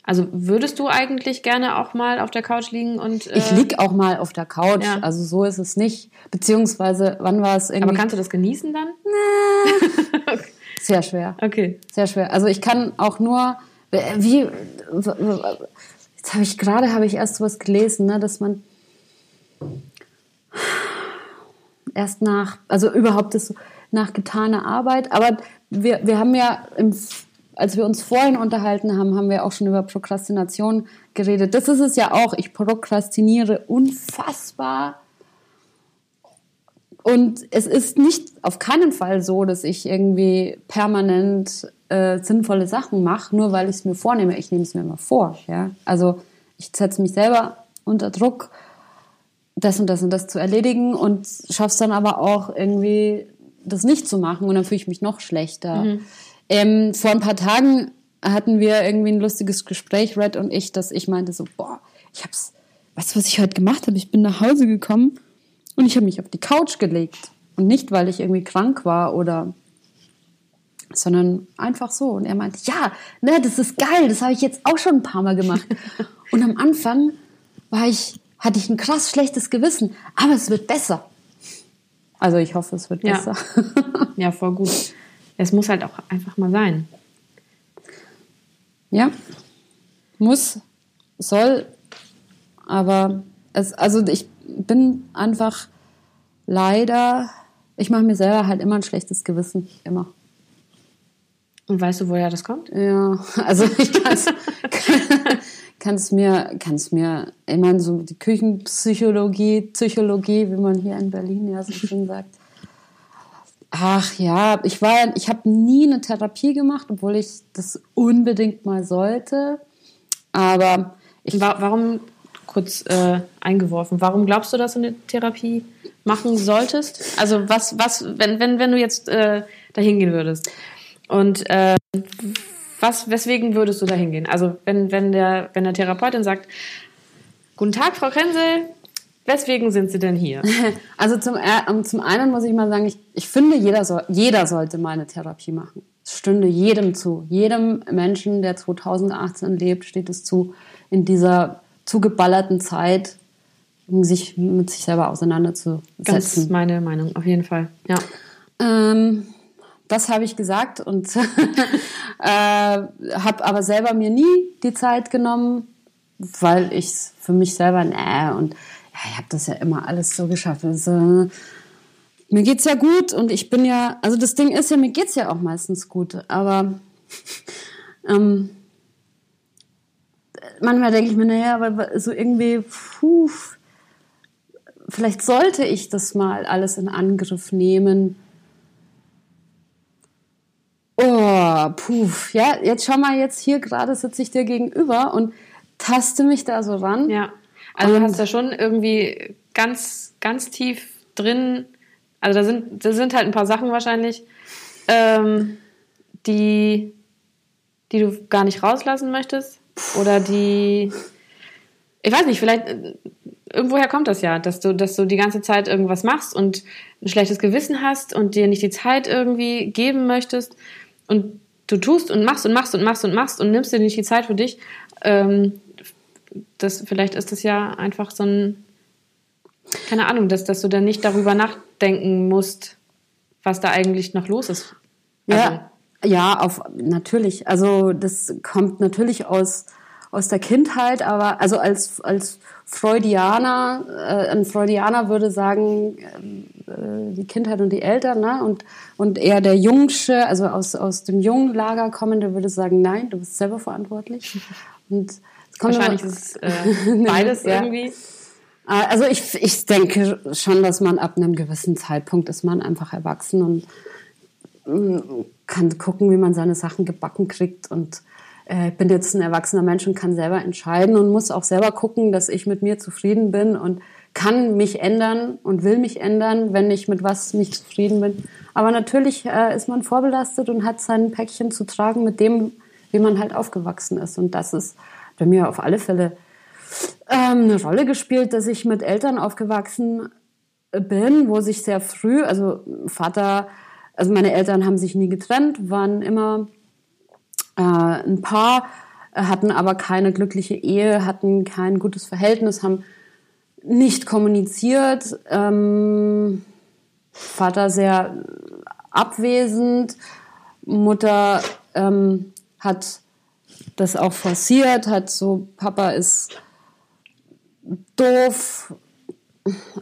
Also würdest du eigentlich gerne auch mal auf der Couch liegen und. Äh, Ich lieg auch mal auf der Couch, Ja. also so ist es nicht. Beziehungsweise, wann war es irgendwie? aber kannst du das genießen dann? [laughs] sehr schwer. Okay. Sehr schwer. Also ich kann auch nur, wie, jetzt habe ich gerade, habe ich erst sowas gelesen, ne, dass man erst nach, also überhaupt ist so nach getaner Arbeit, aber wir, wir haben ja, im, als wir uns vorhin unterhalten haben, haben wir auch schon über Prokrastination geredet. Das ist es ja auch. Ich prokrastiniere unfassbar und es ist nicht auf keinen Fall so, dass ich irgendwie permanent äh, sinnvolle Sachen mache, nur weil ich es mir vornehme. Ich nehme es mir immer vor. Ja? Also ich setze mich selber unter Druck, das und das und das zu erledigen und schaffe es dann aber auch irgendwie, das nicht zu machen und dann fühle ich mich noch schlechter. Ähm, vor ein paar Tagen hatten wir irgendwie ein lustiges Gespräch, Red und ich, dass ich meinte so, boah, ich hab's, weißt du, was ich heute gemacht habe? Ich bin nach Hause gekommen und ich habe mich auf die Couch gelegt. Und nicht, weil ich irgendwie krank war oder sondern einfach so. Und er meinte, ja, ne, das ist geil, das habe ich jetzt auch schon ein paar Mal gemacht. [laughs] Und am Anfang war ich, hatte ich ein krass schlechtes Gewissen, aber es wird besser. Also ich hoffe, es wird Ja. besser. Ja, voll gut. [laughs] Es muss halt auch einfach mal sein. ja, muss, soll, aber es, also ich bin einfach leider, ich mache mir selber halt immer ein schlechtes Gewissen, immer. Und weißt du, woher das kommt? Ja, also ich kann's, [laughs] kann's mir, kann's mir, ich meine, so die Küchenpsychologie, Psychologie, wie man hier in Berlin ja so schön sagt. Ach ja, ich war, ich habe nie eine Therapie gemacht, obwohl ich das unbedingt mal sollte. Aber ich Wa warum, kurz äh, eingeworfen, warum glaubst du, dass du eine Therapie machen solltest? Also was, was, wenn, wenn, wenn du jetzt äh, dahin gehen würdest und äh, was, weswegen würdest du da hingehen? Also wenn, wenn der, wenn der Therapeutin sagt, Guten Tag, Frau Krenzel, weswegen sind Sie denn hier? [laughs] Also zum, er- ähm, zum einen muss ich mal sagen, ich, ich finde, jeder, soll, jeder sollte mal eine Therapie machen. Es stünde jedem zu. Jedem Menschen, der 2018 lebt, steht es zu, in dieser zugeballerten Zeit sich mit sich selber Ganz auseinanderzusetzen. meine Meinung, auf jeden Fall. Ja. Ähm, das habe ich gesagt und [laughs] äh, habe aber selber mir nie die Zeit genommen, weil ich es für mich selber, nee, und ich habe das ja immer alles so geschafft. Also, mir geht's ja gut und ich bin ja, also das Ding ist ja, mir geht's ja auch meistens gut, aber [laughs] ähm, manchmal denke ich mir, naja, aber so irgendwie, puh, vielleicht sollte ich das mal alles in Angriff nehmen. Oh, puh, ja, jetzt schau mal, jetzt hier gerade sitze ich dir gegenüber und taste mich da so ran. Ja. Also du Und- hast da schon irgendwie ganz, ganz tief drin, also da sind, da sind halt ein paar Sachen wahrscheinlich, ähm, die, die du gar nicht rauslassen möchtest. Oder die, ich weiß nicht, vielleicht, äh, irgendwoher kommt das ja, dass du, dass du die ganze Zeit irgendwas machst und ein schlechtes Gewissen hast und dir nicht die Zeit irgendwie geben möchtest. Und du tust und machst und machst und machst und machst und nimmst dir nicht die Zeit für dich. Ähm, das, vielleicht ist das ja einfach so ein, keine Ahnung, dass, dass du dann nicht darüber nachdenken musst, was da eigentlich noch los ist. Also, ja, ja, auf, natürlich. Also das kommt natürlich aus, aus der Kindheit, aber also als, als Freudianer, äh, ein Freudianer würde sagen, äh, die Kindheit und die Eltern, ne? Und, und eher der Jungsche, also aus, aus dem jungen Lager kommende würde sagen, nein, du bist selber verantwortlich. [laughs] Und Wahrscheinlich aber, ist es äh, [laughs] beides ja. irgendwie. Äh, also ich, ich denke schon, dass man ab einem gewissen Zeitpunkt ist man einfach erwachsen und mm, kann gucken, wie man seine Sachen gebacken kriegt und äh, ich bin jetzt ein erwachsener Mensch und kann selber entscheiden und muss auch selber gucken, dass ich mit mir zufrieden bin und kann mich ändern und will mich ändern, wenn ich mit was nicht zufrieden bin. Aber natürlich äh, ist man vorbelastet und hat sein Päckchen zu tragen mit dem, wie man halt aufgewachsen ist. Und das ist bei mir auf alle Fälle ähm, eine Rolle gespielt, dass ich mit Eltern aufgewachsen bin, wo sich sehr früh, also Vater, also meine Eltern haben sich nie getrennt, waren immer äh, ein Paar, äh, hatten aber keine glückliche Ehe, hatten kein gutes Verhältnis, haben nicht kommuniziert. Ähm, Vater sehr abwesend, Mutter ähm, hat das auch forciert, hat so, Papa ist doof,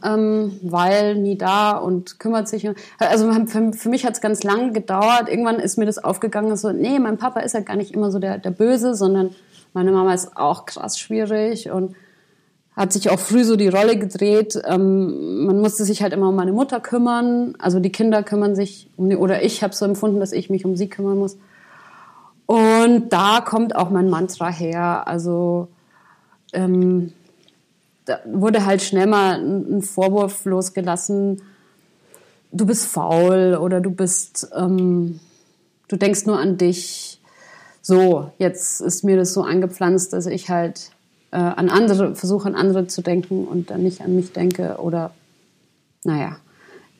ähm, weil nie da und kümmert sich. Also für, für mich hat es ganz lange gedauert. Irgendwann ist mir das aufgegangen, so, nee, mein Papa ist ja gar nicht immer so der, der Böse, sondern meine Mama ist auch krass schwierig und hat sich auch früh so die Rolle gedreht. Ähm, man musste sich halt immer um meine Mutter kümmern. Also die Kinder kümmern sich um die, oder ich habe so empfunden, dass ich mich um sie kümmern muss. Und da kommt auch mein Mantra her. Also ähm, da wurde halt schnell mal ein Vorwurf losgelassen, du bist faul oder du bist, ähm, du denkst nur an dich. So, jetzt ist mir das so angepflanzt, dass ich halt äh, an andere, versuche an andere zu denken und dann nicht an mich denke oder, naja,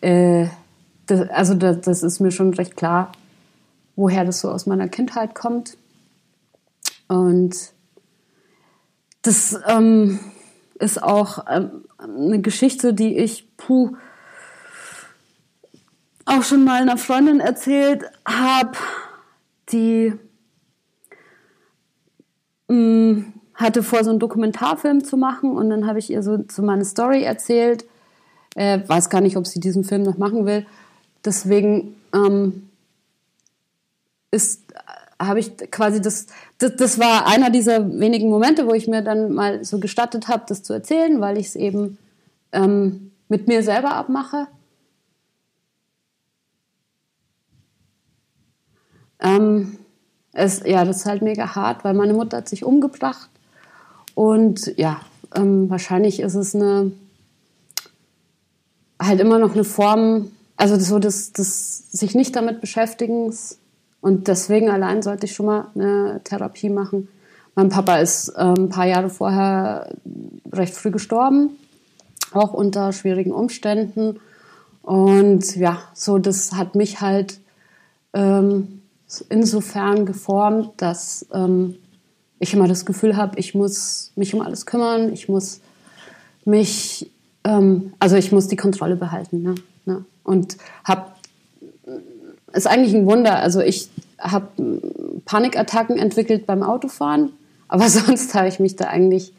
äh, das, also das, das ist mir schon recht klar, woher das so aus meiner Kindheit kommt. Und das, ähm, ist auch ähm, eine Geschichte, die ich, puh, auch schon mal einer Freundin erzählt habe, die mh, mm, hatte vor, so einen Dokumentarfilm zu machen und dann habe ich ihr so, so meine Story erzählt. Äh, weiß gar nicht, ob sie diesen Film noch machen will. Deswegen ähm, ist habe ich quasi das, das, das war einer dieser wenigen Momente, wo ich mir dann mal so gestattet habe, das zu erzählen, weil ich es eben ähm, mit mir selber abmache. Ähm, es, ja, das ist halt mega hart, weil meine Mutter hat sich umgebracht und ja, ähm, wahrscheinlich ist es eine halt immer noch eine Form, also so das, das sich nicht damit beschäftigens und deswegen allein sollte ich schon mal eine Therapie machen. Mein Papa ist ein paar Jahre vorher recht früh gestorben, auch unter schwierigen Umständen. Und ja, so das hat mich halt ähm, insofern geformt, dass ähm, ich immer das Gefühl habe, ich muss mich um alles kümmern, ich muss mich, ähm, also ich muss die Kontrolle behalten. Ne? ne? Und habe ist eigentlich ein Wunder. Also ich habe Panikattacken entwickelt beim Autofahren, [laughs] aber sonst habe ich mich da eigentlich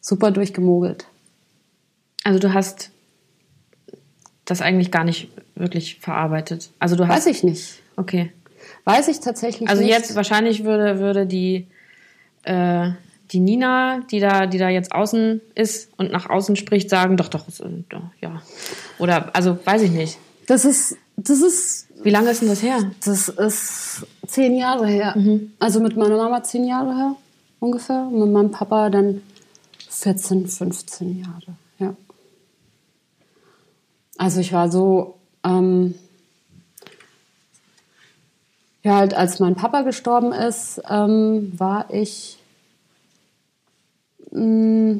super durchgemogelt. Also du hast das eigentlich gar nicht wirklich verarbeitet. Also du hast Weiß ich nicht. Okay. Weiß ich tatsächlich also nicht. Also jetzt wahrscheinlich würde, würde die, äh, die Nina, die da, die da jetzt außen ist und nach außen spricht, sagen, doch, doch, äh, ja. Oder, also weiß ich nicht. Das ist, das ist wie lange ist denn das her? Das ist zehn Jahre her. Mhm. Also mit meiner Mama zehn Jahre her ungefähr. Und mit meinem Papa dann 14, 15 Jahre. Ja. Also ich war so, ähm, ja, halt als mein Papa gestorben ist, ähm, war ich, mm,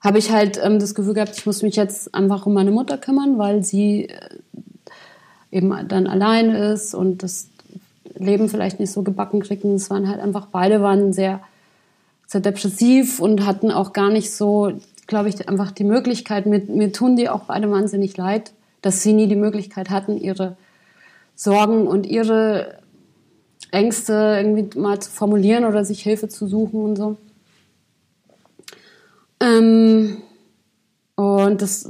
habe ich halt ähm, das Gefühl gehabt, ich muss mich jetzt einfach um meine Mutter kümmern, weil sie äh, eben dann allein ist und das Leben vielleicht nicht so gebacken kriegt. Und es waren halt einfach, beide waren sehr, sehr depressiv und hatten auch gar nicht so, glaube ich, einfach die Möglichkeit, mir, mir tun die auch beide wahnsinnig leid, dass sie nie die Möglichkeit hatten, ihre Sorgen und ihre Ängste irgendwie mal zu formulieren oder sich Hilfe zu suchen und so. Ähm, und das,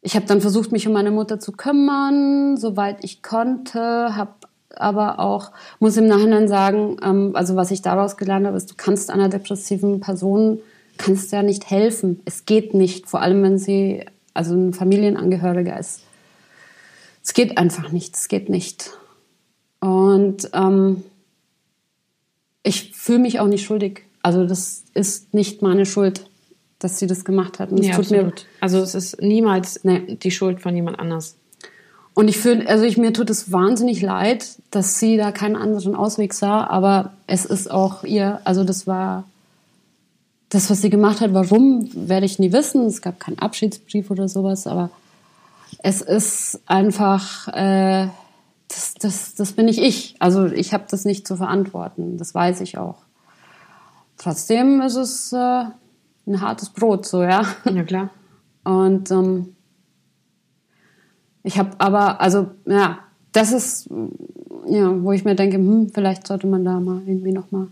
ich habe dann versucht, mich um meine Mutter zu kümmern, soweit ich konnte, habe aber auch, muss im Nachhinein sagen, ähm, also was ich daraus gelernt habe, ist, du kannst einer depressiven Person, kannst ja nicht helfen. Es geht nicht, vor allem wenn sie, also ein Familienangehöriger ist. Es geht einfach nicht, es geht nicht. Und ähm, ich fühle mich auch nicht schuldig. Also das ist nicht meine Schuld, dass sie das gemacht hat. Und ja, tut mir, also es ist niemals nee. die Schuld von jemand anders. Und ich fühle, also ich, mir tut es wahnsinnig leid, dass sie da keinen anderen Ausweg sah, aber es ist auch ihr, also das war das, was sie gemacht hat. Warum, werde ich nie wissen. Es gab keinen Abschiedsbrief oder sowas, aber es ist einfach, äh, das, das, das bin nicht ich. Also ich habe das nicht zu verantworten, das weiß ich auch. Trotzdem ist es äh, ein hartes Brot, so, ja. Ja, klar. Und ähm, ich habe aber, also, ja, das ist, ja, wo ich mir denke, hm, vielleicht sollte man da mal irgendwie nochmal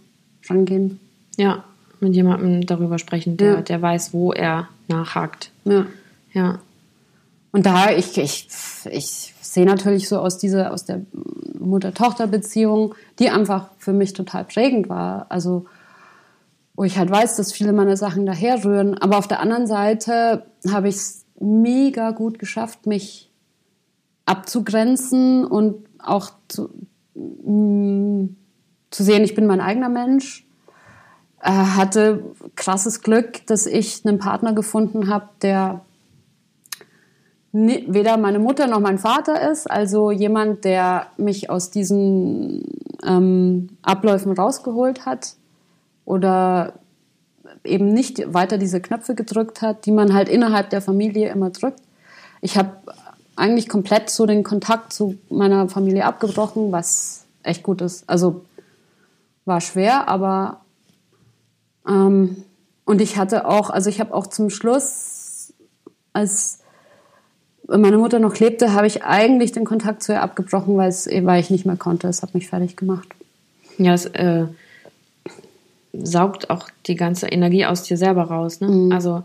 rangehen. Ja, mit jemandem darüber sprechen, der, ja. der weiß, wo er nachhakt. Ja. Ja. Und da, ich, ich, ich sehe natürlich so aus dieser, aus der Mutter-Tochter-Beziehung, die einfach für mich total prägend war. Also, wo ich halt weiß, dass viele meiner Sachen daherrühren. Aber auf der anderen Seite habe ich es mega gut geschafft, mich abzugrenzen und auch zu, mh, mm, zu sehen, ich bin mein eigener Mensch. Äh, hatte krasses Glück, dass ich einen Partner gefunden habe, der weder meine Mutter noch mein Vater ist, also jemand, der mich aus diesen ähm, Abläufen rausgeholt hat oder eben nicht weiter diese Knöpfe gedrückt hat, die man halt innerhalb der Familie immer drückt. Ich habe eigentlich komplett so den Kontakt zu meiner Familie abgebrochen, was echt gut ist. Also war schwer, aber ähm, und ich hatte auch, also ich habe auch zum Schluss, als meine Mutter noch lebte, habe ich eigentlich den Kontakt zu ihr abgebrochen, weil, weil ich nicht mehr konnte. Es hat mich fertig gemacht. Ja, es äh, saugt auch die ganze Energie aus dir selber raus. Ne? Mhm. Also,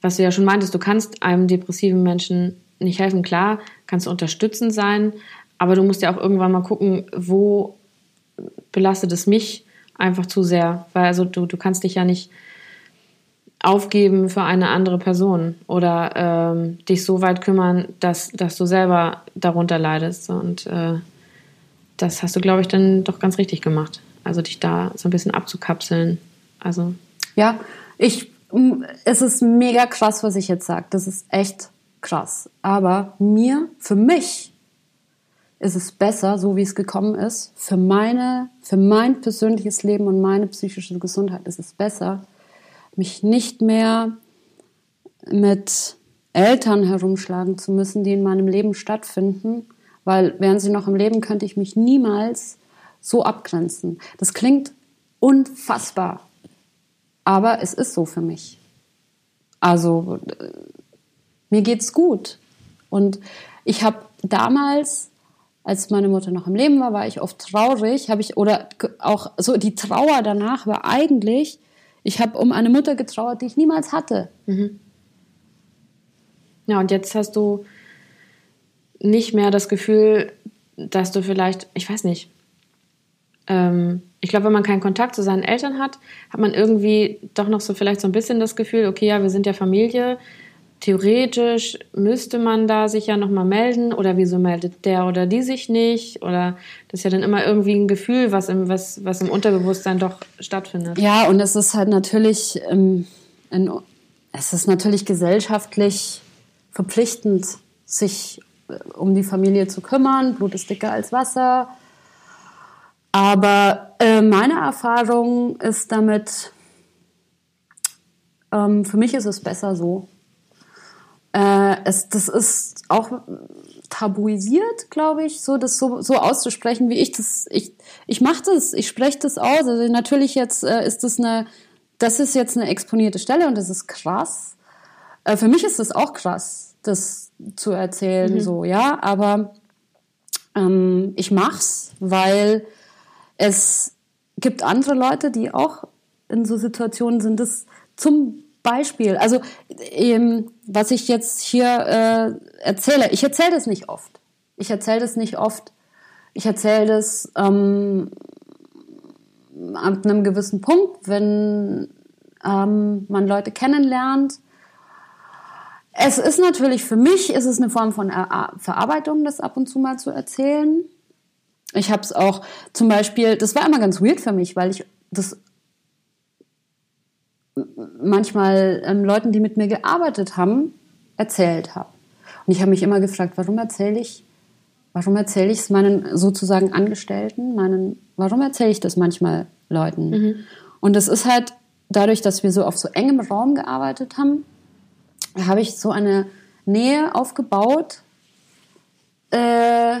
was du ja schon meintest, du kannst einem depressiven Menschen nicht helfen. Klar, kannst du unterstützend sein, aber du musst ja auch irgendwann mal gucken, wo belastet es mich einfach zu sehr. Weil also du, du kannst dich ja nicht aufgeben für eine andere Person oder ähm, dich so weit kümmern, dass, dass du selber darunter leidest. Und äh, das hast du, glaube ich, dann doch ganz richtig gemacht. Also dich da so ein bisschen abzukapseln. Also. Ja, ich, es ist mega krass, was ich jetzt sage. Das ist echt krass. Aber mir, für mich, ist es besser, so wie es gekommen ist. Für meine, für mein persönliches Leben und meine psychische Gesundheit ist es besser, mich nicht mehr mit Eltern herumschlagen zu müssen, die in meinem Leben stattfinden, weil wären sie noch im Leben, könnte ich mich niemals so abgrenzen. Das klingt unfassbar, aber es ist so für mich. Also mir geht's gut und ich habe damals als meine Mutter noch im Leben war, war ich oft traurig, habe ich oder auch so die Trauer danach war eigentlich, ich habe um eine Mutter getrauert, die ich niemals hatte. Mhm. Ja, und jetzt hast du nicht mehr das Gefühl, dass du vielleicht, ich weiß nicht, ähm, ich glaube, wenn man keinen Kontakt zu seinen Eltern hat, hat man irgendwie doch noch so vielleicht so ein bisschen das Gefühl, okay, ja, wir sind ja Familie. Theoretisch müsste man da sich ja nochmal melden oder wieso meldet der oder die sich nicht? Oder das ist ja dann immer irgendwie ein Gefühl, was im, was, was im Unterbewusstsein doch stattfindet. Ja, und es ist halt natürlich, ähm, in, es ist natürlich gesellschaftlich verpflichtend, sich äh, um die Familie zu kümmern. Blut ist dicker als Wasser. Aber äh, meine Erfahrung ist damit, ähm, für mich ist es besser so. Äh, es, das ist auch tabuisiert, glaube ich, so das so, so auszusprechen, wie ich das. Ich, ich mache das, ich spreche das aus. Also natürlich jetzt äh, ist das eine, das ist jetzt eine exponierte Stelle und das ist krass. Äh, für mich ist es auch krass, das zu erzählen, mhm. so, ja, aber ähm, ich mach's, weil es gibt andere Leute, die auch in so Situationen sind. Das zum Beispiel, also ähm, was ich jetzt hier äh, erzähle, ich erzähle das nicht oft. Ich erzähle das nicht oft. Ich erzähle das ähm, ab einem gewissen Punkt, wenn ähm, man Leute kennenlernt. Es ist natürlich für mich, ist es eine Form von er Verarbeitung, das ab und zu mal zu erzählen. Ich habe es auch zum Beispiel, das war immer ganz weird für mich, weil ich das manchmal ähm, Leuten, die mit mir gearbeitet haben, erzählt habe. Und ich habe mich immer gefragt, warum erzähle ich, warum erzähle ich es meinen sozusagen Angestellten, meinen, warum erzähle ich das manchmal Leuten? Mhm. Und es ist halt dadurch, dass wir so auf so engem Raum gearbeitet haben, habe ich so eine Nähe aufgebaut, äh,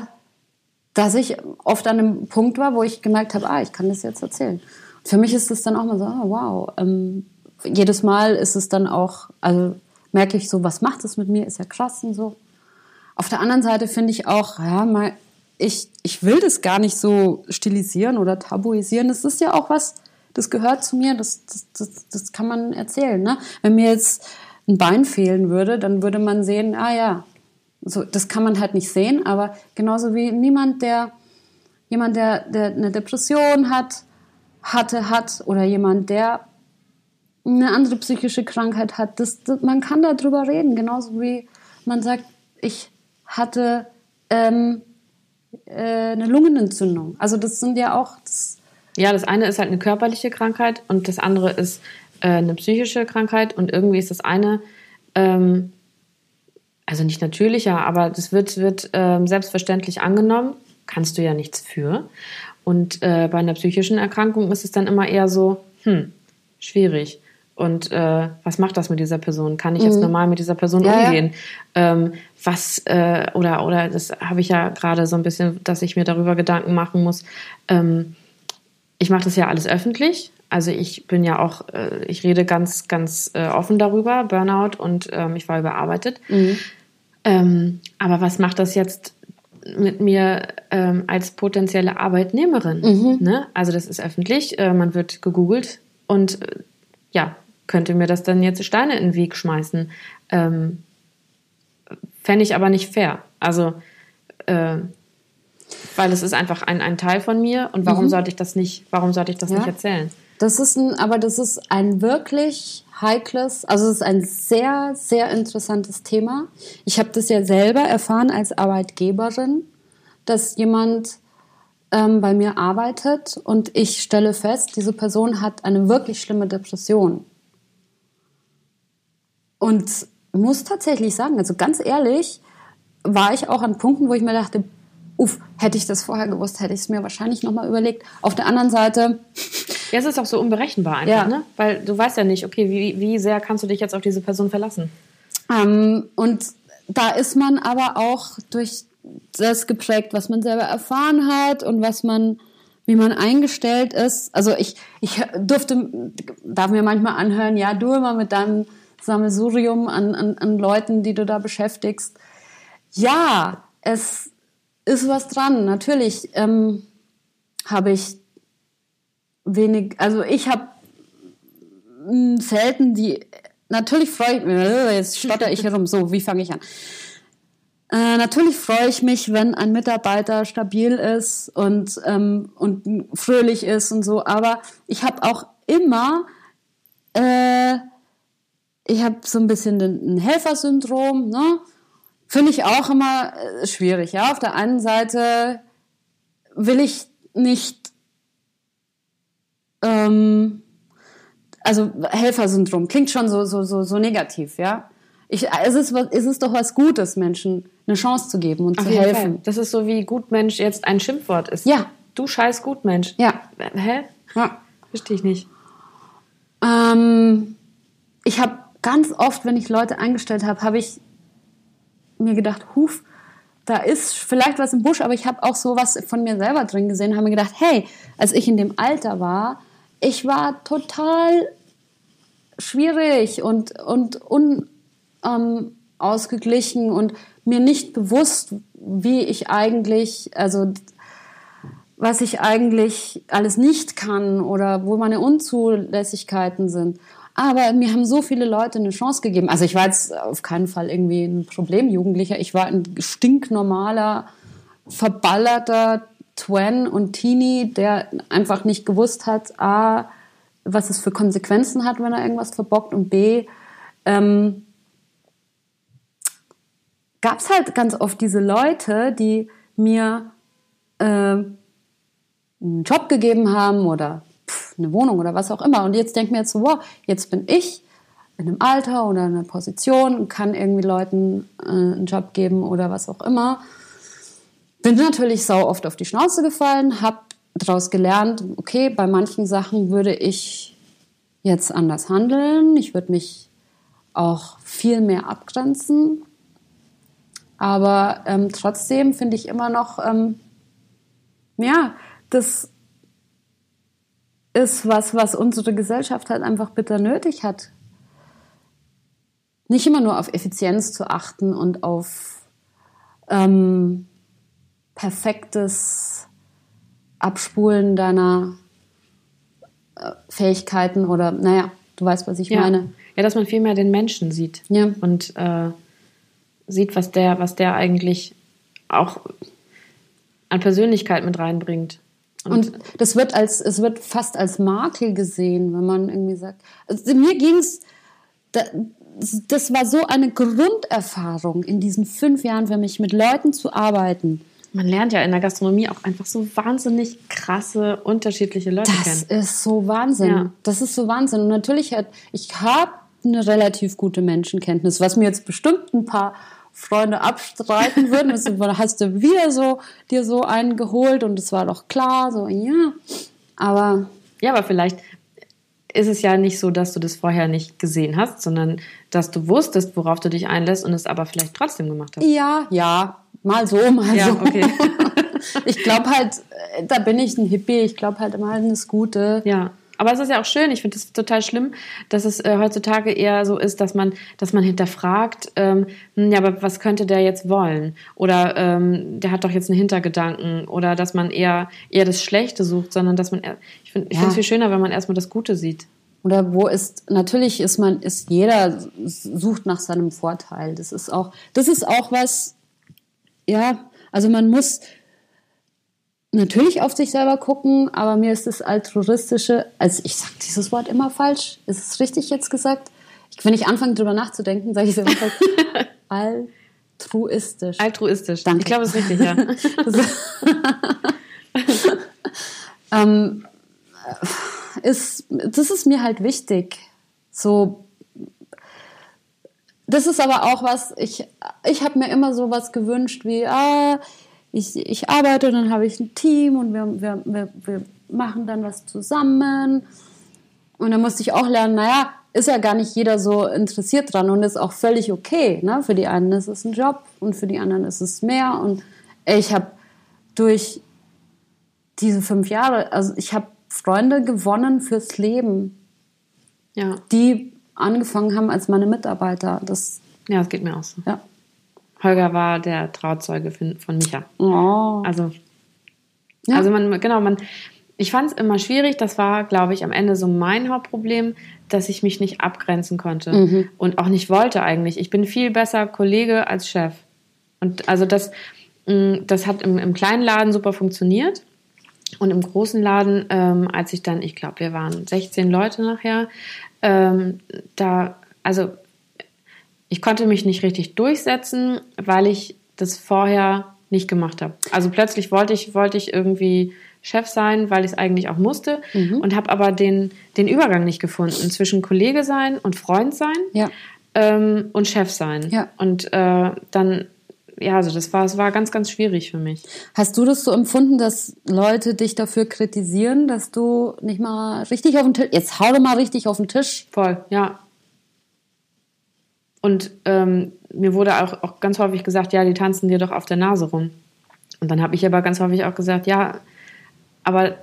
dass ich oft an einem Punkt war, wo ich gemerkt habe, ah, ich kann das jetzt erzählen. Für mich ist es dann auch mal so, ah, wow, ähm, jedes Mal ist es dann auch, also merke ich so, was macht es mit mir, ist ja krass und so. Auf der anderen Seite finde ich auch, ja, mal, ich, ich will das gar nicht so stilisieren oder tabuisieren. Das ist ja auch was, das gehört zu mir, das, das, das, das kann man erzählen. Ne? Wenn mir jetzt ein Bein fehlen würde, dann würde man sehen, ah ja, so, das kann man halt nicht sehen, aber genauso wie niemand, der jemand, der, der eine Depression hat, hatte, hat oder jemand, der eine andere psychische Krankheit hat, das, das, man kann darüber reden, genauso wie man sagt, ich hatte ähm, äh, eine Lungenentzündung. Also das sind ja auch. Das ja, das eine ist halt eine körperliche Krankheit und das andere ist äh, eine psychische Krankheit und irgendwie ist das eine ähm, also nicht natürlicher, aber das wird, wird ähm, selbstverständlich angenommen. Kannst du ja nichts für. Und äh, bei einer psychischen Erkrankung ist es dann immer eher so, hm, schwierig. Und äh, was macht das mit dieser Person? Kann ich jetzt mhm. normal mit dieser Person ja, umgehen? Ja. Ähm, was äh, oder oder das habe ich ja gerade so ein bisschen, dass ich mir darüber Gedanken machen muss. Ähm, ich mache das ja alles öffentlich. Also ich bin ja auch, äh, ich rede ganz ganz äh, offen darüber Burnout und ähm, ich war überarbeitet. Mhm. Ähm, aber was macht das jetzt mit mir ähm, als potenzielle Arbeitnehmerin? Mhm. Ne? Also das ist öffentlich. Äh, man wird gegoogelt und äh, ja, könnte mir das dann jetzt Steine in den Weg schmeißen. Ähm, Fände ich aber nicht fair. Also, äh, weil es ist einfach ein, ein Teil von mir und warum mhm. sollte ich das nicht, warum sollte ich das ja. nicht erzählen? Das ist ein, aber das ist ein wirklich heikles, also es ist ein sehr, sehr interessantes Thema. Ich habe das ja selber erfahren als Arbeitgeberin, dass jemand ähm, bei mir arbeitet und ich stelle fest, diese Person hat eine wirklich schlimme Depression. Und muss tatsächlich sagen, also ganz ehrlich, war ich auch an Punkten, wo ich mir dachte, uff, hätte ich das vorher gewusst, hätte ich es mir wahrscheinlich nochmal überlegt. Auf der anderen Seite. Ja, es ist auch so unberechenbar einfach, ja. ne? Weil du weißt ja nicht, okay, wie, wie sehr kannst du dich jetzt auf diese Person verlassen? Ähm, und da ist man aber auch durch das geprägt, was man selber erfahren hat und was man, wie man eingestellt ist. Also ich, ich durfte, darf mir manchmal anhören, ja, du immer mit deinem Sammelsurium an, an, an Leuten, die du da beschäftigst. Ja, es ist was dran. Natürlich ähm, habe ich wenig, also ich habe hm, selten die, natürlich freue ich mich, jetzt stotter ich herum, so, wie fange ich an? Äh, natürlich freue ich mich, wenn ein Mitarbeiter stabil ist und, ähm, und fröhlich ist und so, aber ich habe auch immer äh, ich habe so ein bisschen ein Helfersyndrom, ne? Finde ich auch immer äh, schwierig, ja. Auf der einen Seite will ich nicht, ähm, also Helfersyndrom klingt schon so, so, so, so negativ, ja. Ich, es, ist, es ist doch was Gutes, Menschen eine Chance zu geben und Auf zu helfen. Fall. Das ist so wie Gutmensch jetzt ein Schimpfwort ist. Ja. Du scheiß Gutmensch. Ja. Hä? Ja. Verstehe ich nicht. Ähm, ich habe ganz oft, wenn ich Leute eingestellt habe, habe ich mir gedacht, huf, da ist vielleicht was im Busch, aber ich habe auch so was von mir selber drin gesehen, habe mir gedacht, hey, als ich in dem Alter war, ich war total schwierig und, und un, ähm, und mir nicht bewusst, wie ich eigentlich, also was ich eigentlich alles nicht kann oder wo meine Unzulässigkeiten sind. Aber mir haben so viele Leute eine Chance gegeben. Also ich war jetzt auf keinen Fall irgendwie ein Problemjugendlicher. Ich war ein stinknormaler, verballerter Twen und Teenie, der einfach nicht gewusst hat, a, was es für Konsequenzen hat, wenn er irgendwas verbockt und b, ähm, gab es halt ganz oft diese Leute, die mir äh, einen Job gegeben haben oder pff, eine Wohnung oder was auch immer. Und jetzt denke ich mir jetzt so, wow, jetzt bin ich in einem Alter oder in einer Position und kann irgendwie Leuten äh, einen Job geben oder was auch immer. Bin natürlich sau oft auf die Schnauze gefallen, habe daraus gelernt, okay, bei manchen Sachen würde ich jetzt anders handeln. Ich würde mich auch viel mehr abgrenzen. Aber ähm, trotzdem finde ich immer noch, ähm, ja, das ist was, was unsere Gesellschaft halt einfach bitter nötig hat. Nicht immer nur auf Effizienz zu achten und auf ähm, perfektes Abspulen deiner äh, Fähigkeiten oder, naja, du weißt, was ich ja. meine. Ja, dass man viel mehr den Menschen sieht. Ja. Und äh, sieht, was der, was der eigentlich auch an Persönlichkeit mit reinbringt. Und, und das wird als, es wird fast als Makel gesehen, wenn man irgendwie sagt. Also mir ging's, da, das war so eine Grunderfahrung in diesen fünf Jahren für mich, mit Leuten zu arbeiten. Man lernt ja in der Gastronomie auch einfach so wahnsinnig krasse, unterschiedliche Leute das kennen. Das ist so Wahnsinn. Ja. Das ist so Wahnsinn. Und natürlich hat, ich habe eine relativ gute Menschenkenntnis, was mir jetzt bestimmt ein paar Freunde abstreiten würden. Also, [laughs] hast du wieder so dir so einen geholt und es war doch klar, so ja. Aber ja, aber vielleicht ist es ja nicht so, dass du das vorher nicht gesehen hast, sondern dass du wusstest, worauf du dich einlässt und es aber vielleicht trotzdem gemacht hast. Ja, ja, mal so, mal ja, so. Okay. [laughs] ich glaube halt, äh, da bin ich ein Hippie. Ich glaube halt immer an das Gute. Ja. Aber es ist ja auch schön, ich finde es total schlimm, dass es äh, heutzutage eher so ist, dass man, dass man hinterfragt, ähm, hm, ja, aber was könnte der jetzt wollen? Oder ähm, der hat doch jetzt einen Hintergedanken. Oder dass man eher, eher das Schlechte sucht, sondern dass man, ich finde es ja. viel schöner, wenn man erstmal das Gute sieht. Oder wo ist, natürlich ist man, ist jeder sucht nach seinem Vorteil. Das ist auch, das ist auch was, ja, also man muss, natürlich auf sich selber gucken, aber mir ist das altruistische, also ich sage dieses Wort immer falsch. Ist es richtig jetzt gesagt? Ich, wenn ich anfange drüber nachzudenken, sage ich es immer falsch. [laughs] altruistisch. Altruistisch. Danke. Ich glaube, es ist richtig, ja. [laughs] [laughs] ähm, ist, das ist mir halt wichtig. So, das ist aber auch was, ich, ich habe mir immer so was gewünscht wie, ah, ich, ich arbeite, dann habe ich ein Team und wir, wir, wir, wir machen dann was zusammen. Und dann musste ich auch lernen, naja, ist ja gar nicht jeder so interessiert dran und ist auch völlig okay. Ne? Für die einen ist es ein Job und für die anderen ist es mehr. Und ich habe durch diese fünf Jahre, also ich habe Freunde gewonnen fürs Leben, ja. die angefangen haben als meine Mitarbeiter. Das, ja, das geht mir auch so. Ja. Holger war der Trauzeuge von Micha. Oh. Also, ja. also man, genau, man, ich fand es immer schwierig. Das war, glaube ich, am Ende so mein Hauptproblem, dass ich mich nicht abgrenzen konnte mhm. und auch nicht wollte eigentlich. Ich bin viel besser Kollege als Chef. Und also das, mm, das hat im, im kleinen Laden super funktioniert. Und im großen Laden, ähm, als ich dann, ich glaube, wir waren 16 Leute nachher, ähm, da, also ich konnte mich nicht richtig durchsetzen, weil ich das vorher nicht gemacht habe. Also plötzlich wollte ich, wollte ich irgendwie Chef sein, weil ich es eigentlich auch musste mhm. und habe aber den, den Übergang nicht gefunden zwischen Kollege sein und Freund sein ja. ähm, und Chef sein. Ja. Und äh, dann, ja, also das war, es war ganz, ganz schwierig für mich. Hast du das so empfunden, dass Leute dich dafür kritisieren, dass du nicht mal richtig auf den Tisch, jetzt hau doch mal richtig auf den Tisch. Voll, ja. Und ähm, mir wurde auch, auch ganz häufig gesagt, ja, die tanzen dir doch auf der Nase rum. Und dann habe ich aber ganz häufig auch gesagt, ja, aber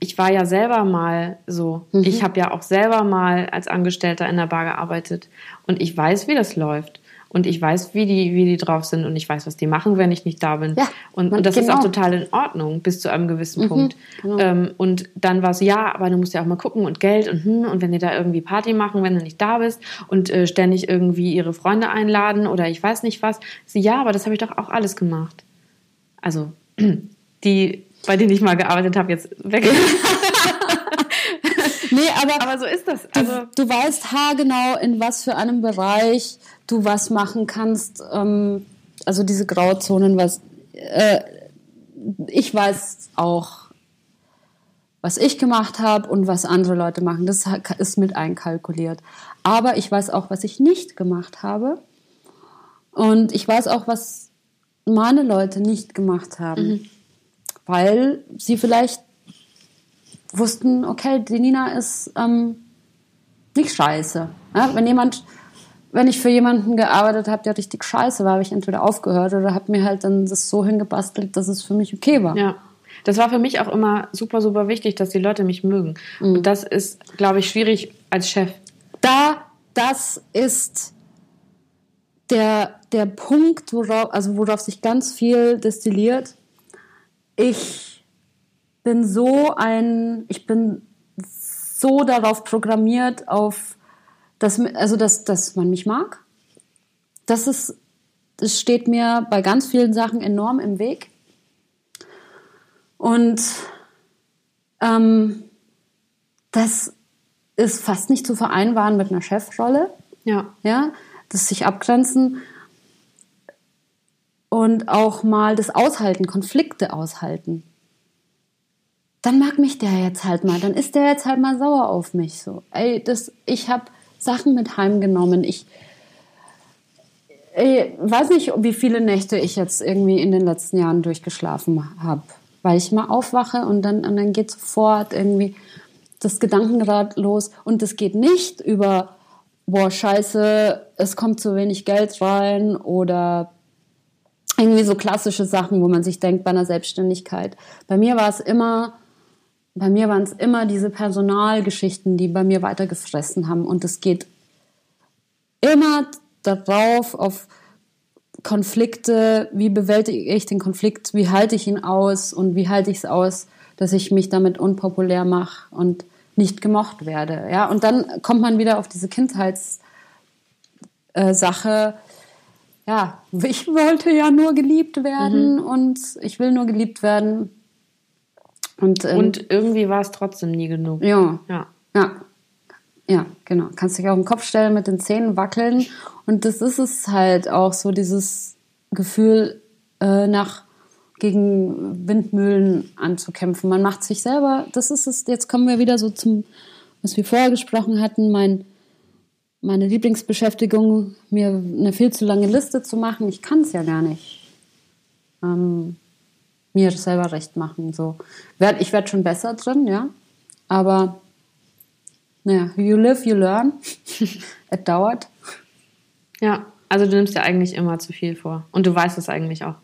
ich war ja selber mal so. Mhm. Ich habe ja auch selber mal als Angestellter in der Bar gearbeitet und ich weiß, wie das läuft. Und ich weiß, wie die, wie die drauf sind und ich weiß, was die machen, wenn ich nicht da bin. Ja, und, und das ist genau. auch total in Ordnung bis zu einem gewissen Punkt. genau. Ähm, und dann war es, ja, aber du musst ja auch mal gucken und Geld und hm, und wenn die da irgendwie Party machen, wenn du nicht da bist und äh, ständig irgendwie ihre Freunde einladen oder ich weiß nicht was. Sie, ja, aber das habe ich doch auch alles gemacht. Also, [clears throat] die, bei denen ich mal gearbeitet habe, jetzt weg. [laughs] Nee, aber, aber so ist das. du, Also, du weißt haargenau, in was für einem Bereich du was machen kannst. Ähm, also diese Grauzonen, was äh, ich weiß auch, was ich gemacht habe und was andere Leute machen. Das ist mit einkalkuliert. Aber ich weiß auch, was ich nicht gemacht habe. Und ich weiß auch, was meine Leute nicht gemacht haben. Weil sie vielleicht wussten, okay, die Nina ist ähm, nicht scheiße. Ja, wenn jemand, wenn ich für jemanden gearbeitet habe, der richtig scheiße war, habe ich entweder aufgehört oder habe mir halt dann das so hingebastelt, dass es für mich okay war. ja. Das war für mich auch immer super, super wichtig, dass die Leute mich mögen. Und das ist, glaube ich, schwierig als Chef. Da, das ist der, der Punkt, worauf, also worauf sich ganz viel destilliert. Ich bin so ein, ich bin so darauf programmiert, auf, dass, also dass, dass man mich mag. Das ist, das steht mir bei ganz vielen Sachen enorm im Weg. Und ähm, das ist fast nicht zu vereinbaren mit einer Chefrolle Ja. ja, das sich abgrenzen und auch mal das Aushalten, Konflikte aushalten. Dann mag mich der jetzt halt mal, dann ist der jetzt halt mal sauer auf mich so. Ey, das, ich habe Sachen mit heimgenommen. Ich ey, weiß nicht, wie viele Nächte ich jetzt irgendwie in den letzten Jahren durchgeschlafen habe, weil ich mal aufwache und dann und dann geht sofort irgendwie das Gedankenrad los und es geht nicht über boah, scheiße, es kommt zu wenig Geld rein oder irgendwie so klassische Sachen, wo man sich denkt bei einer Selbstständigkeit. Bei mir war es immer, bei mir waren es immer diese Personalgeschichten, die bei mir weitergefressen haben und es geht immer darauf, auf Konflikte, wie bewältige ich den Konflikt, wie halte ich ihn aus und wie halte ich es aus, dass ich mich damit unpopulär mache und nicht gemocht werde. Ja, und dann kommt man wieder auf diese Kindheitssache. Äh, ja, ich wollte ja nur geliebt werden und ich will nur geliebt werden. Und, ähm, Und irgendwie war es trotzdem nie genug. ja, Ja. ja. Ja, genau. Kannst dich auf den Kopf stellen, mit den Zähnen wackeln. Und das ist es halt auch so, dieses Gefühl, äh, nach gegen Windmühlen anzukämpfen. Man macht sich selber, das ist es, jetzt kommen wir wieder so zum, was wir vorher gesprochen hatten, mein, meine Lieblingsbeschäftigung, mir eine viel zu lange Liste zu machen. Ich kann es ja gar nicht. Ähm, mir das selber recht machen. So. Ich werde schon besser drin, ja. Aber naja, you live, you learn. [laughs] Es dauert. Ja. Also du nimmst dir eigentlich immer zu viel vor. Und du weißt es eigentlich auch.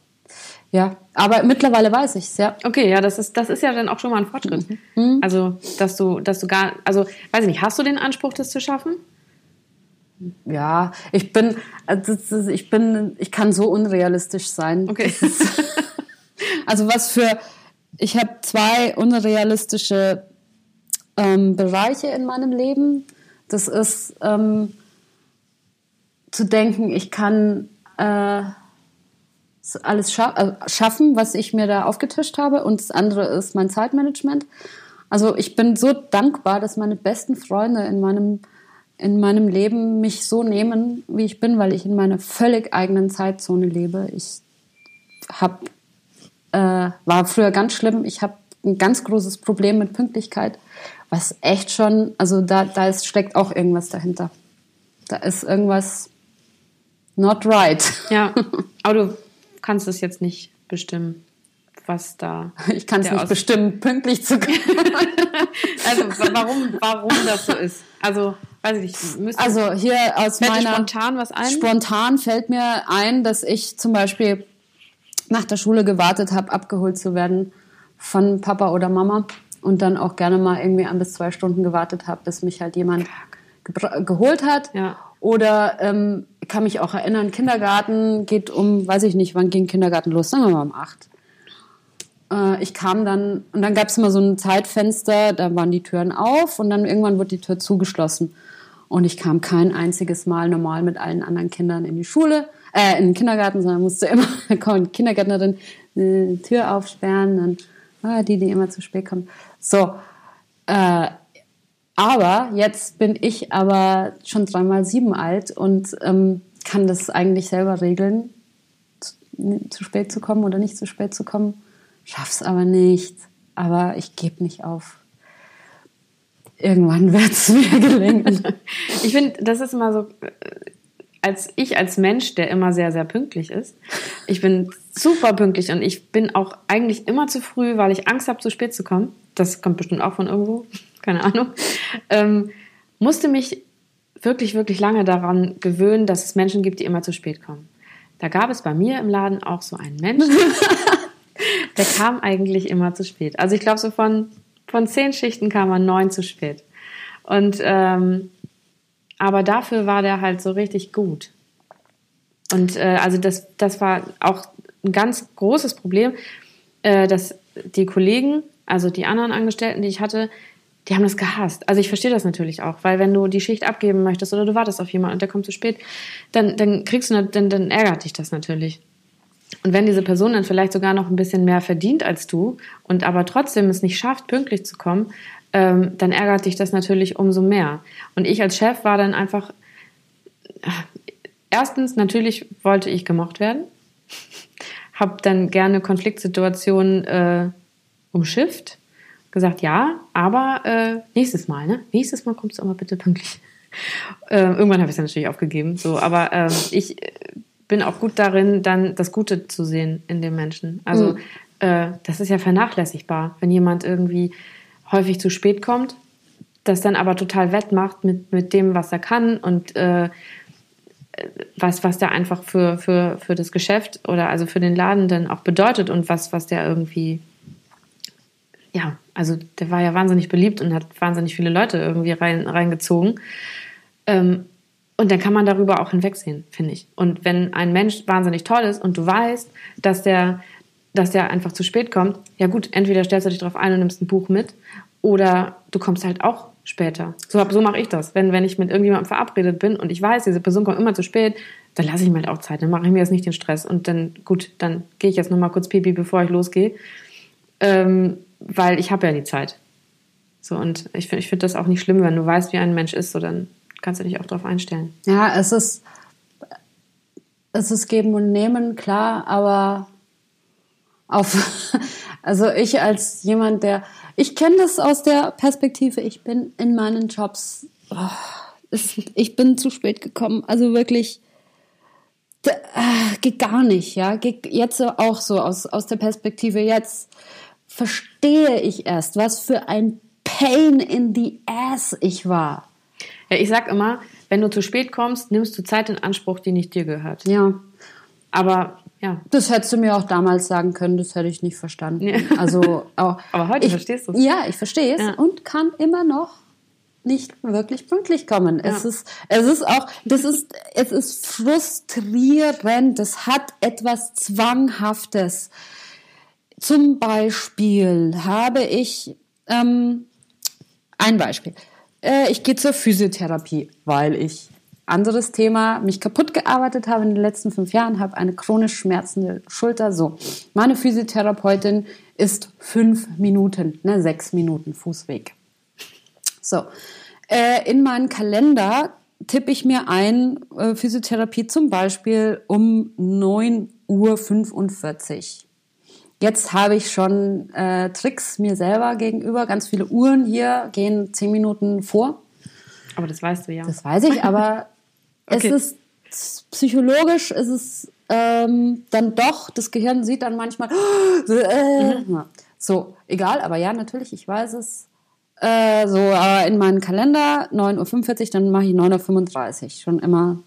Ja, aber mittlerweile weiß ich es, ja. Okay, ja, das ist, das ist ja dann auch schon mal ein Fortschritt. Also, dass du, dass du gar, also, weiß ich nicht, hast du den Anspruch, das zu schaffen? Ja, ich bin, ich bin, ich kann so unrealistisch sein. Okay. [laughs] Also was für, ich habe zwei unrealistische ähm, Bereiche in meinem Leben. Das ist ähm, zu denken, ich kann äh, alles scha äh, schaffen, was ich mir da aufgetischt habe. Und das andere ist mein Zeitmanagement. Also ich bin so dankbar, dass meine besten Freunde in meinem in meinem Leben mich so nehmen, wie ich bin, weil ich in meiner völlig eigenen Zeitzone lebe. Ich hab, äh, war früher ganz schlimm. Ich habe ein ganz großes Problem mit Pünktlichkeit, was echt schon, also da, da ist, steckt auch irgendwas dahinter. Da ist irgendwas not right. Ja. [laughs] Aber du kannst es jetzt nicht bestimmen, was da. Ich kann es nicht bestimmen, pünktlich zu [laughs] kommen. Also, wa- warum, warum das so ist? Also, weiß ich nicht. Also hier aus meiner spontan was ein? Spontan fällt mir ein, dass ich zum Beispiel nach der Schule gewartet habe, abgeholt zu werden von Papa oder Mama. und dann auch gerne mal irgendwie ein bis zwei Stunden gewartet habe, bis mich halt jemand ge geholt hat. Ja. Oder ähm, kann mich auch erinnern, Kindergarten geht um, weiß ich nicht, wann ging Kindergarten los? Sagen wir mal um acht. Äh, ich kam dann, und dann gab es immer so ein Zeitfenster, da waren die Türen auf und dann irgendwann wurde die Tür zugeschlossen. Und ich kam kein einziges Mal normal mit allen anderen Kindern in die Schule, äh, in den Kindergarten, sondern musste immer, [laughs] da kommt die Kindergärtnerin, die Tür aufsperren, dann ah, die, die immer zu spät kommen. So, äh, aber jetzt bin ich aber schon dreimal sieben alt und ähm, kann das eigentlich selber regeln, zu, zu, spät zu kommen oder nicht zu spät zu kommen. Schaff's aber nicht. Aber ich gebe nicht auf. Irgendwann [laughs] wird es mir gelingen. ich finde, das ist immer so, äh, als ich als Mensch, der immer sehr, sehr pünktlich ist, ich bin super pünktlich und ich bin auch eigentlich immer zu früh, weil ich Angst habe, zu spät zu kommen. Das kommt bestimmt auch von irgendwo, [laughs] keine Ahnung. Ähm, musste mich wirklich, wirklich lange daran gewöhnen, dass es Menschen gibt, die immer zu spät kommen. Da gab es bei mir im Laden auch so einen Menschen, [laughs] der kam eigentlich immer zu spät. Also ich glaube, so von, von zehn Schichten kam er neun zu spät. Und ähm, aber dafür war der halt so richtig gut. Und äh, also das, das war auch ein ganz großes Problem, äh, dass die Kollegen, also die anderen Angestellten, die ich hatte, die haben das gehasst. Also ich verstehe das natürlich auch, weil wenn du die Schicht abgeben möchtest oder du wartest auf jemanden und der kommt zu spät, dann, dann kriegst du, dann, dann ärgert dich das natürlich. Und wenn diese Person dann vielleicht sogar noch ein bisschen mehr verdient als du und aber trotzdem es nicht schafft, pünktlich zu kommen, ähm, dann ärgert dich das natürlich umso mehr. Und ich als Chef war dann einfach, erstens, natürlich wollte ich gemocht werden, habe dann gerne Konfliktsituationen äh, umschifft, gesagt, ja, aber äh, nächstes Mal, ne? Nächstes Mal kommst du aber bitte pünktlich. Äh, irgendwann habe ich es natürlich aufgegeben, so, aber äh, ich bin auch gut darin, dann das Gute zu sehen in dem Menschen. Also mhm. äh, das ist ja vernachlässigbar, wenn jemand irgendwie häufig zu spät kommt, das dann aber total wettmacht mit, mit dem, was er kann und äh, was, was der einfach für, für, für das Geschäft oder also für den Laden dann auch bedeutet und was, was der irgendwie, ja, also der war ja wahnsinnig beliebt und hat wahnsinnig viele Leute irgendwie rein, reingezogen. Ähm, und dann kann man darüber auch hinwegsehen, finde ich. Und wenn ein Mensch wahnsinnig toll ist und du weißt, dass der dass der einfach zu spät kommt, ja gut, entweder stellst du dich darauf ein und nimmst ein Buch mit oder du kommst halt auch später. So, so mache ich das. Wenn, wenn ich mit irgendjemandem verabredet bin und ich weiß, diese Person kommt immer zu spät, dann lasse ich mir halt auch Zeit. Dann mache ich mir jetzt nicht den Stress. Und dann, gut, dann gehe ich jetzt nochmal kurz pipi, bevor ich losgehe. Ähm, weil ich habe ja die Zeit. So, und ich finde ich find das auch nicht schlimm, wenn du weißt, wie ein Mensch ist, so dann kannst du dich auch darauf einstellen. Ja, es ist, es ist geben und nehmen, klar, aber auf, [laughs] also ich als jemand, der, ich kenne das aus der Perspektive, ich bin in meinen Jobs, oh, ich bin zu spät gekommen, also wirklich, äh, geht gar nicht, ja, geht jetzt auch so aus, aus der Perspektive jetzt verstehe ich erst, was für ein Pain in the ass ich war. Ja, ich sag immer, wenn du zu spät kommst, nimmst du Zeit in Anspruch, die nicht dir gehört. Ja. Aber ja. Das hättest du mir auch damals sagen können, das hätte ich nicht verstanden. Ja. Also, [laughs] auch, aber heute ich, verstehst du es. Ja, ich verstehe es ja. und kann immer noch nicht wirklich pünktlich kommen. Ja. Es ist, es ist auch, das ist, es ist frustrierend. Es hat etwas Zwanghaftes. Zum Beispiel habe ich ähm, ein Beispiel. Äh, ich gehe zur Physiotherapie, weil ich anderes Thema, mich kaputt gearbeitet habe in den letzten fünf Jahren, habe eine chronisch schmerzende Schulter. So, meine Physiotherapeutin ist fünf Minuten, ne, sechs Minuten Fußweg. So, äh, in meinen Kalender tippe ich mir ein, äh, Physiotherapie zum Beispiel um 9.45 Uhr. Jetzt habe ich schon äh, Tricks mir selber gegenüber. Ganz viele Uhren hier gehen zehn Minuten vor. Aber das weißt du ja. Das weiß ich, aber [laughs] Okay. Es ist psychologisch, ist es ähm, dann doch, das Gehirn sieht dann manchmal, [gasps] äh, mhm. so, egal, aber ja, natürlich, ich weiß es. Äh, so, aber in meinen Kalender 9.45 Uhr, dann mache ich 9.35 Uhr, schon immer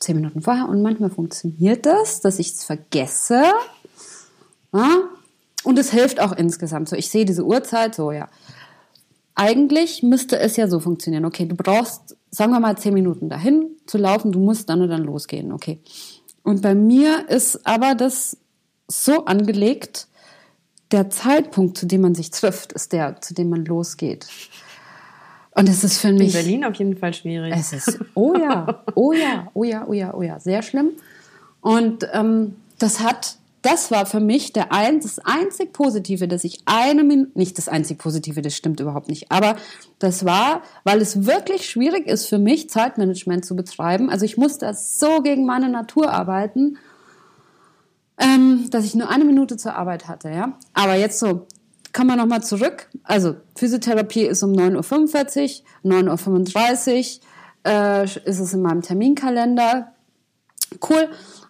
10 Minuten vorher. Und manchmal funktioniert das, dass ich es vergesse. Ja? Und es hilft auch insgesamt. So, ich sehe diese Uhrzeit, so ja. Eigentlich müsste es ja so funktionieren. Okay, du brauchst, sagen wir mal, zehn Minuten dahin zu laufen, du musst dann und dann losgehen. Okay. Und bei mir ist aber das so angelegt, der Zeitpunkt, zu dem man sich trifft, ist der, zu dem man losgeht. Und es ist für mich. In Berlin auf jeden Fall schwierig. Es ist, oh ja, oh ja, oh ja, oh ja, oh ja, sehr schlimm. Und ähm, das hat, das war für mich der ein, das einzig Positive, dass ich eine Minute, nicht das einzig Positive, das stimmt überhaupt nicht, aber das war, weil es wirklich schwierig ist für mich, Zeitmanagement zu betreiben. Also ich muss da so gegen meine Natur arbeiten, ähm, dass ich nur eine Minute zur Arbeit hatte, ja. Aber jetzt so, kommen wir nochmal zurück. Also Physiotherapie ist um 9.45 Uhr, 9.35 Uhr äh, ist es in meinem Terminkalender. Cool.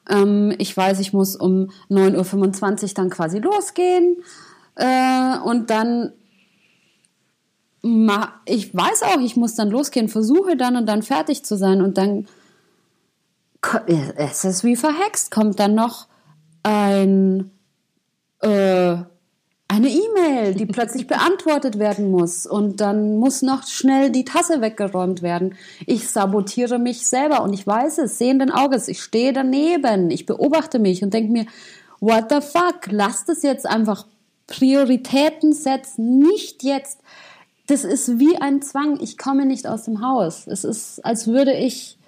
Ähm, ich weiß, ich muss um 9.25 Uhr dann quasi losgehen. Äh, und dann, ich weiß auch, ich muss dann losgehen, versuche dann und dann fertig zu sein. Und dann, es ist wie verhext, kommt dann noch ein, äh, eine E-Mail, die plötzlich beantwortet werden muss und dann muss noch schnell die Tasse weggeräumt werden. Ich sabotiere mich selber und ich weiß es, sehenden Auges, ich stehe daneben, ich beobachte mich und denke mir, what the fuck, lass das jetzt einfach Prioritäten setzen, nicht jetzt. Das ist wie ein Zwang, ich komme nicht aus dem Haus. Es ist, als würde ich,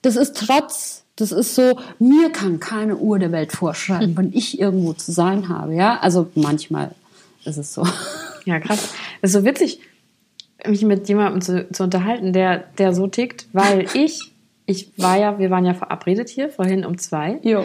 das ist Trotz, das ist so, mir kann keine Uhr der Welt vorschreiben, [laughs] wenn ich irgendwo zu sein habe, ja. Also manchmal ist es so. [laughs] Ja, krass. Das ist so witzig, mich mit jemandem zu, zu unterhalten, der, der so tickt, weil [laughs] ich, ich war ja, wir waren ja verabredet hier, vorhin um zwei. Jo.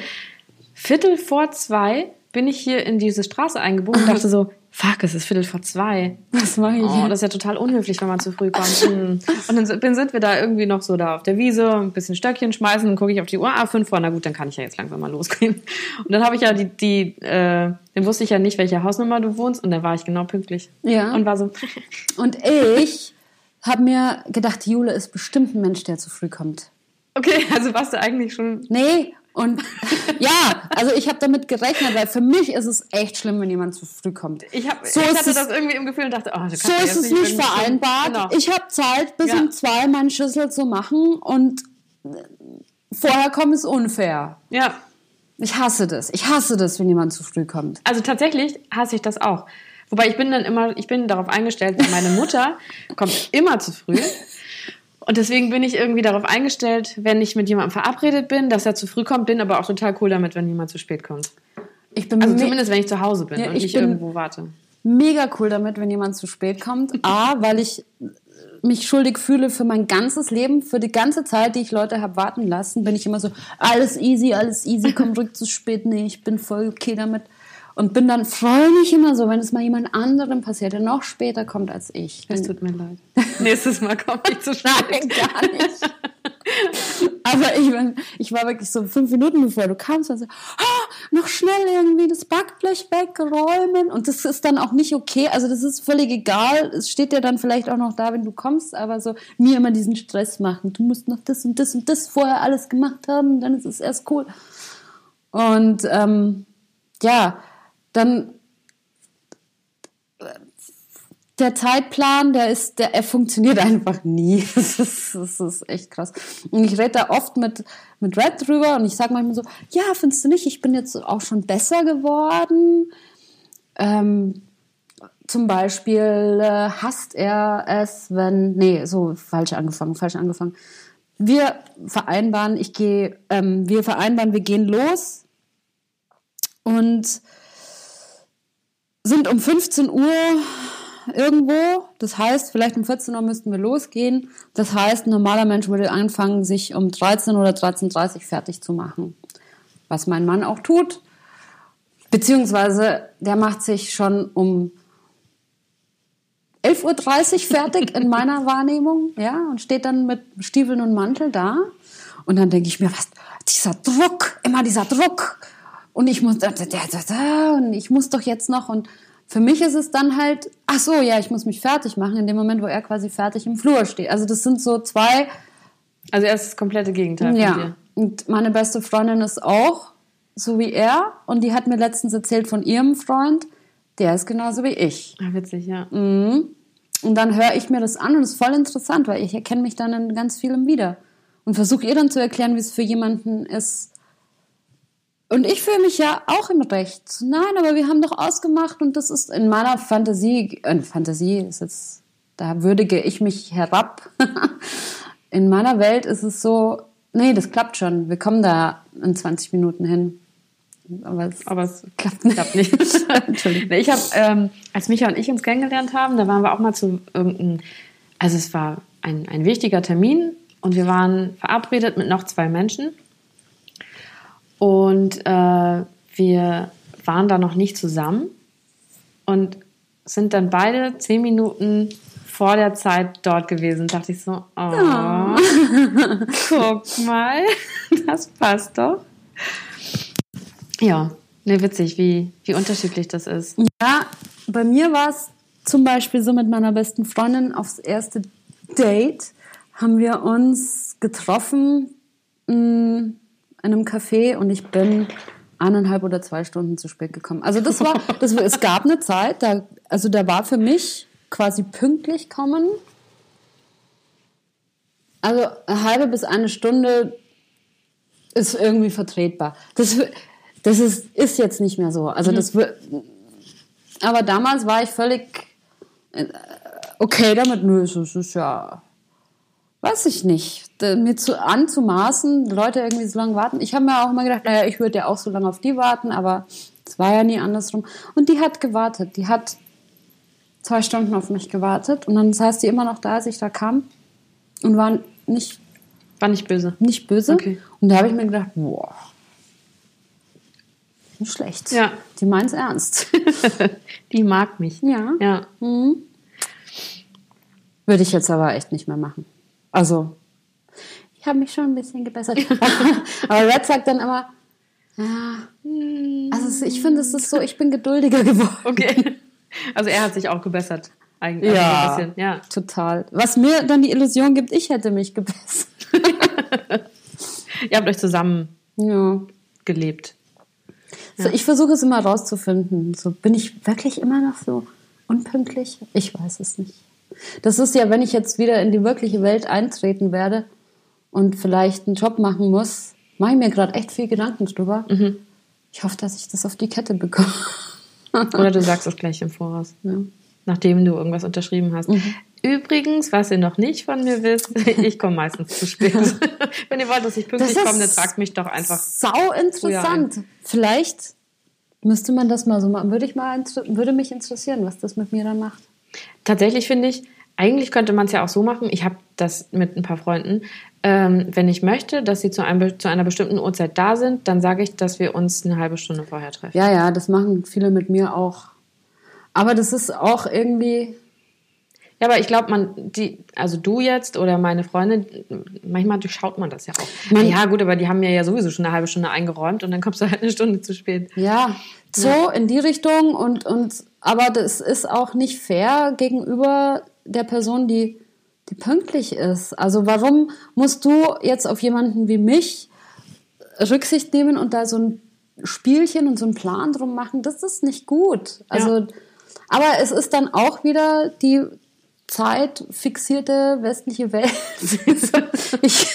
Viertel vor zwei bin ich hier in diese Straße eingebogen und [laughs] dachte so, fuck, es ist Viertel vor zwei. Was mache ich? Oh, das ist ja total unhöflich, wenn man zu früh kommt. Hm. und dann sind wir da irgendwie noch so da auf der Wiese, ein bisschen Stöckchen schmeißen, dann gucke ich auf die Uhr, ah, fünf vor, na gut, dann kann ich ja jetzt langsam mal losgehen. Und dann habe ich ja die, die äh, dann wusste ich ja nicht, welche Hausnummer du wohnst und dann war ich genau pünktlich. Ja. Und war so. [laughs] und ich habe mir gedacht, Jule ist bestimmt ein Mensch, der zu früh kommt. Okay, also warst du eigentlich schon. Nee, und [laughs] ja, also ich habe damit gerechnet, weil für mich ist es echt schlimm, wenn jemand zu früh kommt. Ich, hab, so ich hatte das irgendwie im Gefühl und dachte, oh, so ist es nicht vereinbart. Genau. Ich habe Zeit, bis ja. um zwei meinen Schlüssel zu machen und vorher kommen ist unfair. Ja. Ich hasse das. Ich hasse das, wenn jemand zu früh kommt. Also tatsächlich hasse ich das auch. Wobei ich bin dann immer, ich bin darauf eingestellt, meine Mutter kommt immer zu früh. [laughs] Und deswegen bin ich irgendwie darauf eingestellt, wenn ich mit jemandem verabredet bin, dass er zu früh kommt, bin aber auch total cool damit, wenn jemand zu spät kommt. Ich bin also zumindest, wenn ich zu Hause bin ja, und nicht irgendwo warte. Mega cool damit, wenn jemand zu spät kommt. A, weil ich mich schuldig fühle für mein ganzes Leben, für die ganze Zeit, die ich Leute habe warten lassen, bin ich immer so, alles easy, alles easy, komm [laughs] ruhig zu spät. Nee, ich bin voll okay damit. Und bin dann, freue mich immer so, wenn es mal jemand anderem passiert, der noch später kommt als ich. Es tut mir leid. [laughs] Nächstes Mal komme ich zu spät. Nein, gar nicht. [laughs] Aber ich, ich war wirklich so fünf Minuten bevor du kamst, also, ah, noch schnell irgendwie das Backblech wegräumen. Und das ist dann auch nicht okay. Also das ist völlig egal. Es steht ja dann vielleicht auch noch da, wenn du kommst, aber so mir immer diesen Stress machen. Du musst noch das und das und das vorher alles gemacht haben, dann ist es erst cool. Und ähm, ja, dann der Zeitplan, der ist, der, er funktioniert [laughs] einfach nie. Das ist, das ist echt krass. Und ich rede da oft mit, mit Red drüber und ich sage manchmal so, ja, findest du nicht, ich bin jetzt auch schon besser geworden. Ähm, zum Beispiel äh, hasst er es, wenn, nee, so falsch angefangen, falsch angefangen. Wir vereinbaren, ich gehe, ähm, wir vereinbaren, wir gehen los und sind um 15 Uhr irgendwo. Das heißt, vielleicht um 14 Uhr müssten wir losgehen. Das heißt, ein normaler Mensch würde anfangen, sich um 13 oder 13.30 Uhr fertig zu machen. Was mein Mann auch tut. Beziehungsweise, der macht sich schon um 11.30 Uhr fertig in meiner [laughs] Wahrnehmung, ja, und steht dann mit Stiefeln und Mantel da. Und dann denke ich mir, was, dieser Druck, immer dieser Druck. Und ich muss, und ich muss doch jetzt noch und für mich ist es dann halt, ach so, ja, ich muss mich fertig machen in dem Moment, wo er quasi fertig im Flur steht. Also das sind so zwei. Also er ist das komplette Gegenteil ja. von dir. Und meine beste Freundin ist auch so wie er und die hat mir letztens erzählt von ihrem Freund, Der ist genauso wie ich. Ah, witzig, ja. Mhm. Und dann höre ich mir das an und es ist voll interessant, weil ich erkenne mich dann in ganz vielem wieder. Und versuche ihr dann zu erklären, wie es für jemanden ist. Und ich fühle mich ja auch im Recht. Nein, aber wir haben doch ausgemacht und das ist in meiner Fantasie, äh, Fantasie ist jetzt, da würdige ich mich herab. [laughs] in meiner Welt ist es so, nee, das klappt schon. Wir kommen da in 20 Minuten hin. Aber es, aber es [laughs] klappt nicht. Klappt nicht. [laughs] Entschuldigung. Ich habe, ähm, als Micha und ich uns kennengelernt haben, da waren wir auch mal zu irgendeinem, also es war ein, ein wichtiger Termin und wir waren verabredet mit noch zwei Menschen. Und äh, wir waren da noch nicht zusammen und sind dann beide zehn Minuten vor der Zeit dort gewesen. Da dachte ich so, oh, oh. [laughs] guck mal, [laughs] das passt doch. Ja, ne, witzig, wie, wie unterschiedlich das ist. Ja, bei mir war es zum Beispiel so mit meiner besten Freundin aufs erste Date haben wir uns getroffen mh, mm, in einem Café und ich bin eineinhalb oder zwei Stunden zu spät gekommen. Also das war, das, es gab eine Zeit, da, also da war für mich quasi pünktlich kommen. Also eine halbe bis eine Stunde ist irgendwie vertretbar. Das, das ist, ist jetzt nicht mehr so. Also mhm. das aber damals war ich völlig äh, okay damit. Nö, es ist ja, weiß ich nicht, mir zu anzumaßen, Leute irgendwie so lange warten. Ich habe mir auch immer gedacht, naja, ich würde ja auch so lange auf die warten, aber es war ja nie andersrum. Und die hat gewartet. Die hat zwei Stunden auf mich gewartet und dann saß die immer noch da, als ich da kam und war nicht war nicht böse. Nicht böse. Okay. Und da habe ich mir gedacht, boah, nicht schlecht. Ja. Die meint es ernst. [laughs] die mag mich. Ja. Ja. Mhm. Würde ich jetzt aber echt nicht mehr machen. Also, ich habe mich schon ein bisschen gebessert. [laughs] [laughs] aber Red sagt dann immer, ja, also ich finde, es ist so, ich bin geduldiger geworden. Okay. [laughs] Also er hat sich auch gebessert. Eigentlich. Ja, also ja, total. Was mir dann die Illusion gibt, ich hätte mich gebessert. Ihr habt euch zusammen ja. gelebt. So, ich versuche es immer rauszufinden. So, bin ich wirklich immer noch so unpünktlich? Ich weiß es nicht. Das ist ja, wenn ich jetzt wieder in die wirkliche Welt eintreten werde und vielleicht einen Job machen muss, mache ich mir gerade echt viel Gedanken drüber. Mhm. Ich hoffe, dass ich das auf die Kette bekomme. Oder du sagst es gleich im Voraus. Ja nachdem du irgendwas unterschrieben hast. Mhm. Übrigens, was ihr noch nicht von mir wisst, [laughs] ich komme meistens zu spät. [laughs] Wenn ihr wollt, dass ich pünktlich komme, dann tragt mich doch einfach. Sau interessant. Vielleicht müsste man das mal so machen. Würde, ich mal, würde mich interessieren, was das mit mir dann macht. Tatsächlich finde ich, eigentlich könnte man es ja auch so machen. Ich habe das mit ein paar Freunden. Ähm, wenn ich möchte, dass sie zu, einem, zu einer bestimmten Uhrzeit da sind, dann sage ich, dass wir uns eine halbe Stunde vorher treffen. Ja, ja, das machen viele mit mir auch. Aber das ist auch irgendwie. Ja, aber ich glaube, man, die, also du jetzt oder meine Freunde, manchmal durchschaut man das ja auch. Man, ja, gut, aber die haben mir ja sowieso schon eine halbe Stunde eingeräumt und dann kommst du halt eine Stunde zu spät. Ja, so ja. in die Richtung und, und, aber das ist auch nicht fair gegenüber der Person, die, die pünktlich ist. Also warum musst du jetzt auf jemanden wie mich Rücksicht nehmen und da so ein Spielchen und so einen Plan drum machen? Das ist nicht gut. Also, ja aber es ist dann auch wieder die zeitfixierte westliche Welt. [laughs] ich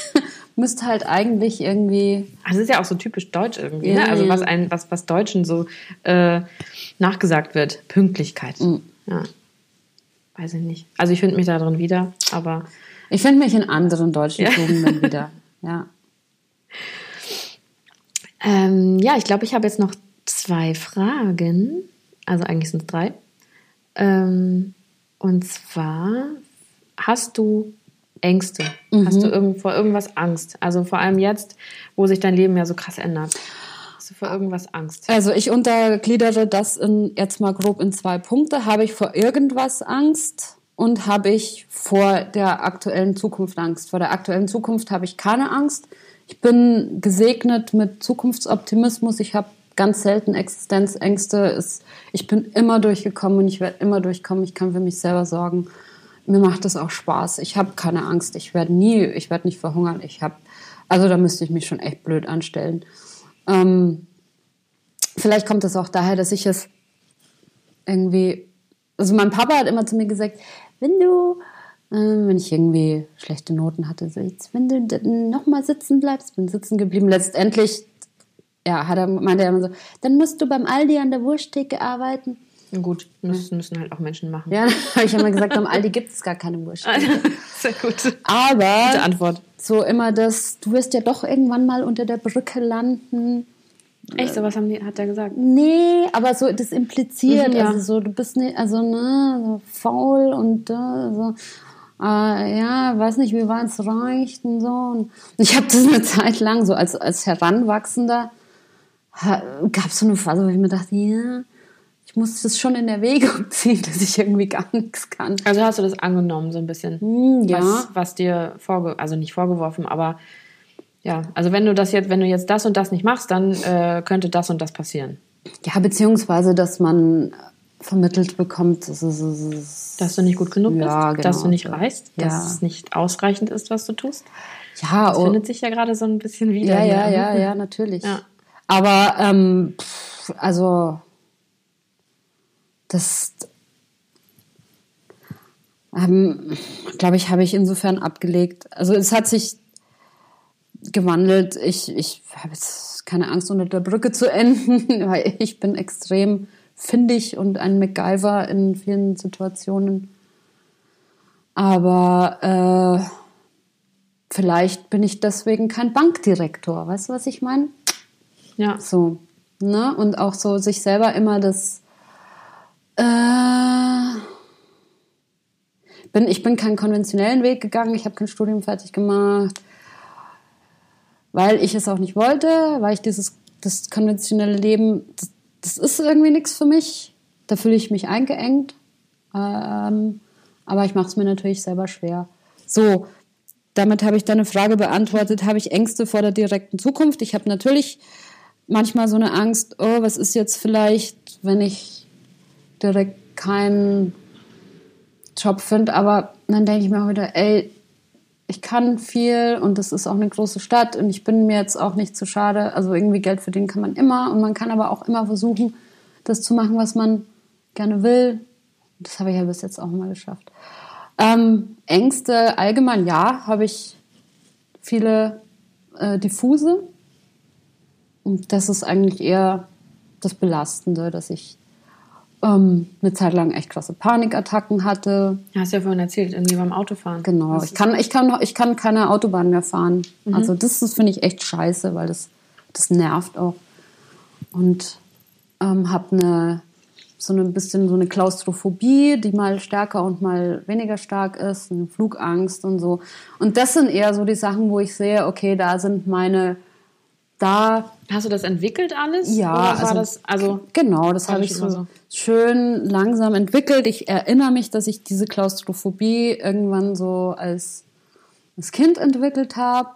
müsste halt eigentlich irgendwie. Also das ist ja auch so typisch deutsch irgendwie, ja, ne? Also was ein, was, was Deutschen so äh, nachgesagt wird. Pünktlichkeit. Mhm. Ja. Weiß ich nicht. Also ich finde mich da drin wieder, aber. Ich finde mich in anderen deutschen ja. Tugenden wieder. [laughs] Ja. Ähm, ja, ich glaube, ich habe jetzt noch zwei Fragen. Also eigentlich sind es drei. Ähm, und zwar hast du Ängste? Mhm. Hast du irgend, vor irgendwas Angst? Also vor allem jetzt, wo sich dein Leben ja so krass ändert. Hast du vor irgendwas Angst? Also ich untergliedere das in, jetzt mal grob in zwei Punkte. Habe ich vor irgendwas Angst und habe ich vor der aktuellen Zukunft Angst? Vor der aktuellen Zukunft habe ich keine Angst. Ich bin gesegnet mit Zukunftsoptimismus. Ich habe ganz selten Existenzängste. ich bin immer durchgekommen und ich werde immer durchkommen. Ich kann für mich selber sorgen. Mir macht das auch Spaß. Ich habe keine Angst. Ich werde nie, ich werde nicht verhungern. Ich habe, also da müsste ich mich schon echt blöd anstellen. Ähm, vielleicht kommt es auch daher, dass ich es irgendwie, also mein Papa hat immer zu mir gesagt, wenn du, äh, wenn ich irgendwie schlechte Noten hatte, so jetzt, wenn du nochmal sitzen bleibst, bin sitzen geblieben. Letztendlich, ja, hat er, meinte er immer so, dann musst du beim Aldi an der Wursttheke arbeiten. Gut, müssen, müssen halt auch Menschen machen. Ja, [laughs] habe ich immer gesagt, am Aldi gibt es gar keine Wursttheke. [laughs] Sehr gut. Aber Gute Antwort. so immer das, du wirst ja doch irgendwann mal unter der Brücke landen. Echt, sowas haben die, hat er gesagt. Nee, aber so das impliziert, Mhm, ja. also so du bist nicht, also ne, so faul und äh, so, äh, ja, weiß nicht, wie weit es reicht und so. Und ich habe das eine Zeit lang so als als Heranwachsender gab es so eine Phase, wo ich mir dachte, ja, ich muss das schon in Erwägung [laughs] ziehen, dass ich irgendwie gar nichts kann. Also hast du das angenommen, so ein bisschen. Hm, ja. Was, was dir vorge also nicht vorgeworfen, aber ja, also wenn du das jetzt, wenn du jetzt das und das nicht machst, dann äh, könnte das und das passieren. Ja, beziehungsweise, dass man vermittelt bekommt, dass es, es, Dass du nicht gut genug bist, Ja, genau. dass du nicht reichst, Ja. dass es nicht ausreichend ist, was du tust. ja, Das oh, findet sich ja gerade so ein bisschen wieder. Ja, ja, ja, ja, natürlich. Ja. Aber ähm, pff, also das ähm, glaube ich, habe ich insofern abgelegt. Also es hat sich gewandelt. Ich, ich habe jetzt keine Angst, unter der Brücke zu enden, [laughs] weil ich bin extrem findig und ein MacGyver in vielen Situationen. Aber äh, vielleicht bin ich deswegen kein Bankdirektor. Weißt du, was ich meine? ja. So. Ne? Und auch so sich selber immer das. Äh, bin, ich bin keinen konventionellen Weg gegangen, ich habe kein Studium fertig gemacht, weil ich es auch nicht wollte, weil ich dieses das konventionelle Leben, das, das ist irgendwie nichts für mich. Da fühle ich mich eingeengt. Ähm, aber ich mache es mir natürlich selber schwer. So, damit habe ich deine Frage beantwortet. Habe ich Ängste vor der direkten Zukunft? Ich habe natürlich manchmal so eine Angst, oh, was ist jetzt vielleicht, wenn ich direkt keinen Job finde, aber dann denke ich mir auch wieder, ey, ich kann viel und das ist auch eine große Stadt und ich bin mir jetzt auch nicht zu schade. Also irgendwie Geld verdienen kann man immer und man kann aber auch immer versuchen, das zu machen, was man gerne will. Das habe ich ja bis jetzt auch mal geschafft. Ähm, Ängste allgemein, ja, habe ich viele äh, diffuse. Und das ist eigentlich eher das Belastende, dass ich ähm, eine Zeit lang echt krasse Panikattacken hatte. Hast du ja vorhin erzählt, irgendwie beim Autofahren. Genau. Ich kann, ich kann, ich kann keine Autobahn mehr fahren. Also das, das finde ich echt scheiße, weil das, das nervt auch. Und ähm, habe eine so ein bisschen so eine Klaustrophobie, die mal stärker und mal weniger stark ist, eine Flugangst und so. Und das sind eher so die Sachen, wo ich sehe, okay, da sind meine, da Hast du das entwickelt alles? Ja, also- das, also Genau, das habe ich so, so? schön langsam entwickelt. Ich erinnere mich, dass ich diese Klaustrophobie irgendwann so als, als Kind entwickelt habe.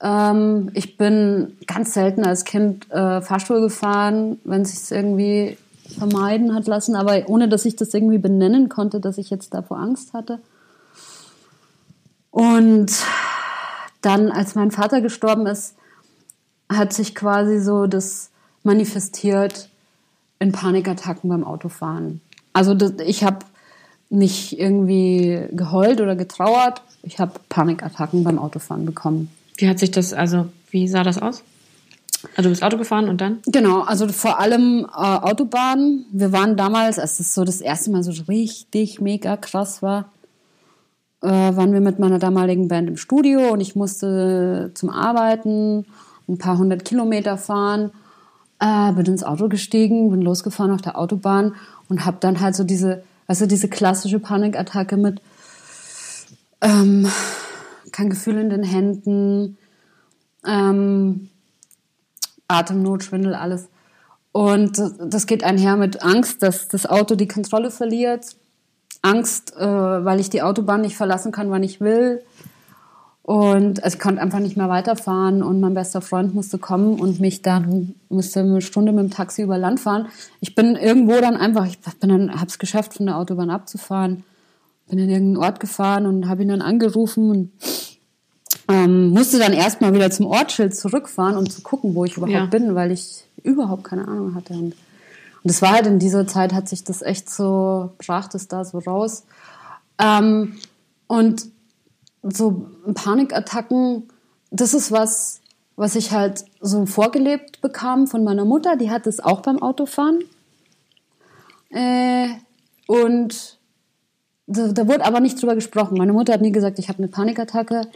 Ähm, ich bin ganz selten als Kind äh, Fahrstuhl gefahren, wenn es sich irgendwie vermeiden hat lassen, aber ohne dass ich das irgendwie benennen konnte, dass ich jetzt davor Angst hatte. Und dann, als mein Vater gestorben ist, hat sich quasi so das manifestiert in Panikattacken beim Autofahren. Also das, ich habe nicht irgendwie geheult oder getrauert, ich habe Panikattacken beim Autofahren bekommen. wie hat sich das, also wie sah das aus? Also du bist Auto gefahren und dann? Genau, also vor allem äh, Autobahn. Wir waren damals, als es so das erste Mal so richtig mega krass war, äh, waren wir mit meiner damaligen Band im Studio und ich musste zum Arbeiten ein paar hundert Kilometer fahren. Äh, bin ins Auto gestiegen, bin losgefahren auf der Autobahn und habe dann halt so diese, also diese klassische Panikattacke mit ähm, kein Gefühl in den Händen, ähm, Atemnot, Schwindel, alles. Und das geht einher mit Angst, dass das Auto die Kontrolle verliert. Angst, äh, weil ich die Autobahn nicht verlassen kann, wann ich will. Und also ich konnte einfach nicht mehr weiterfahren und mein bester Freund musste kommen und mich dann musste eine Stunde mit dem Taxi über Land fahren. Ich bin irgendwo dann einfach, ich bin dann, hab's geschafft, von der Autobahn abzufahren, bin in irgendeinen Ort gefahren und habe ihn dann angerufen und ähm, musste dann erstmal wieder zum Ortsschild zurückfahren, um zu gucken, wo ich überhaupt Ja. bin, weil ich überhaupt keine Ahnung hatte. Und, Und es war halt in dieser Zeit, hat sich das echt so, brach es da so raus. Ähm, und so Panikattacken, das ist was, was ich halt so vorgelebt bekam von meiner Mutter. Die hat es auch beim Autofahren. Äh, und da, da, wurde aber nicht drüber gesprochen. Meine Mutter hat nie gesagt, ich habe eine Panikattacke.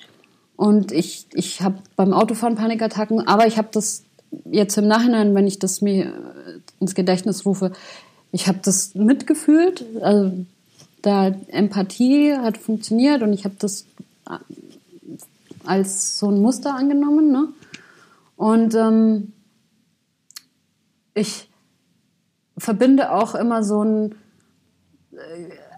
Und ich, ich habe beim Autofahren Panikattacken, aber ich habe das jetzt im Nachhinein, wenn ich das mir ins Gedächtnis rufe, ich habe das mitgefühlt. Also da Empathie hat funktioniert und ich habe das als so ein Muster angenommen. Ne? Und ähm, ich verbinde auch immer so ein, äh,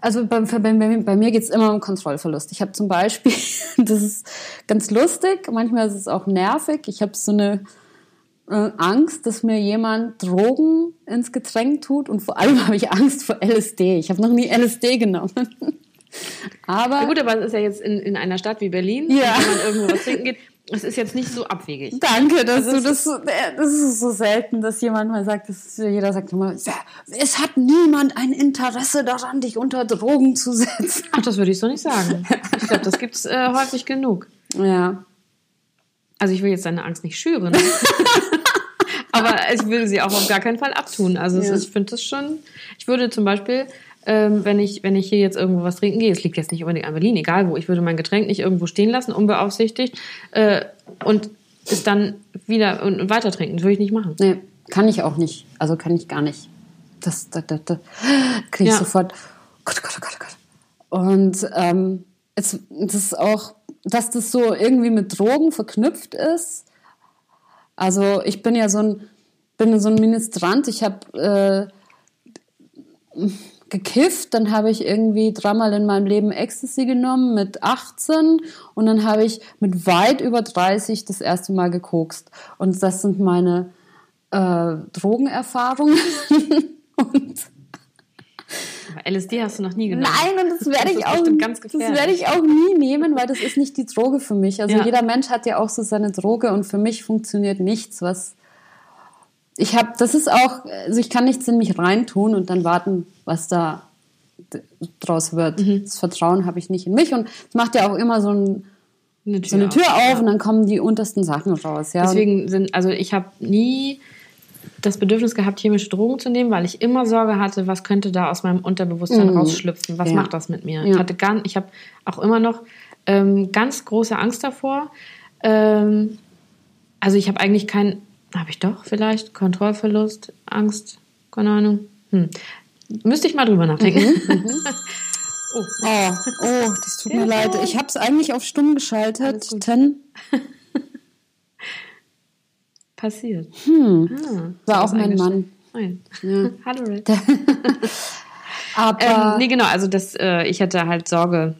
also bei, bei, bei mir geht es immer um Kontrollverlust. Ich habe zum Beispiel, [laughs] das ist ganz lustig, manchmal ist es auch nervig, ich habe so eine äh, Angst, dass mir jemand Drogen ins Getränk tut und vor allem [laughs] habe ich Angst vor LSD. Ich habe noch nie LSD genommen. [laughs] aber ja gut, aber es ist ja jetzt in, in einer Stadt wie Berlin, ja. wenn man irgendwo was trinken geht, es ist jetzt nicht so abwegig. Danke, dass also du das so, das ist so selten, dass jemand mal sagt, dass jeder sagt immer, es hat niemand ein Interesse daran, dich unter Drogen zu setzen. Ach, das würde ich so nicht sagen. Ich glaube, das gibt's äh, häufig genug. Ja. Also ich will jetzt deine Angst nicht schüren. [laughs] aber ich will sie auch auf gar keinen Fall abtun. Also ja. ist, ich finde das schon, ich würde zum Beispiel ähm, wenn, ich, wenn ich hier jetzt irgendwo was trinken gehe. Es liegt jetzt nicht unbedingt an Berlin, egal wo. Ich würde mein Getränk nicht irgendwo stehen lassen, unbeaufsichtigt äh, und es dann wieder und, und weiter trinken. Das würde ich nicht machen. Nee, kann ich auch nicht. Also kann ich gar nicht. Das, das, das, das kriege ich ja. sofort. Gott, Gott, Gott, Gott. Und ähm, es, das ist auch, dass das so irgendwie mit Drogen verknüpft ist. Also ich bin ja so ein, bin so ein Ministrant. Ich habe äh, gekifft, dann habe ich irgendwie dreimal in meinem Leben Ecstasy genommen mit 18 und dann habe ich mit weit über 30 das erste Mal gekokst. Und das sind meine äh, Drogenerfahrungen. [laughs] und LSD hast du noch nie genommen. Nein, und das werde ich auch, das werde ich auch nie nehmen, weil das ist nicht die Droge für mich. Also ja. jeder Mensch hat ja auch so seine Droge und für mich funktioniert nichts, was ich habe, das ist auch, also ich kann nichts in mich reintun und dann warten, was da draus wird. Mhm. Das Vertrauen habe ich nicht in mich und es macht ja auch immer so, ein, eine so eine Tür auf, auf ja. und dann kommen die untersten Sachen raus. Ja. Deswegen sind, also ich habe nie das Bedürfnis gehabt, chemische Drogen zu nehmen, weil ich immer Sorge hatte, was könnte da aus meinem Unterbewusstsein mhm. rausschlüpfen, was ja. macht das mit mir? Ja. Ich hatte gar, ich habe auch immer noch ähm, ganz große Angst davor. Ähm, also ich habe eigentlich kein habe ich doch vielleicht Kontrollverlust, Angst, keine Ahnung. Hm. Müsste ich mal drüber nachdenken. Mhm, [laughs] mhm. oh. oh. oh, das tut mir leid. Ich habe es eigentlich auf stumm geschaltet. Ten. [laughs] Passiert. Hm. Ah, War auch mein Mann. Nein. Ja. [laughs] Hallo Red. Aber ähm, nee, genau. Also das, äh, ich hätte halt Sorge,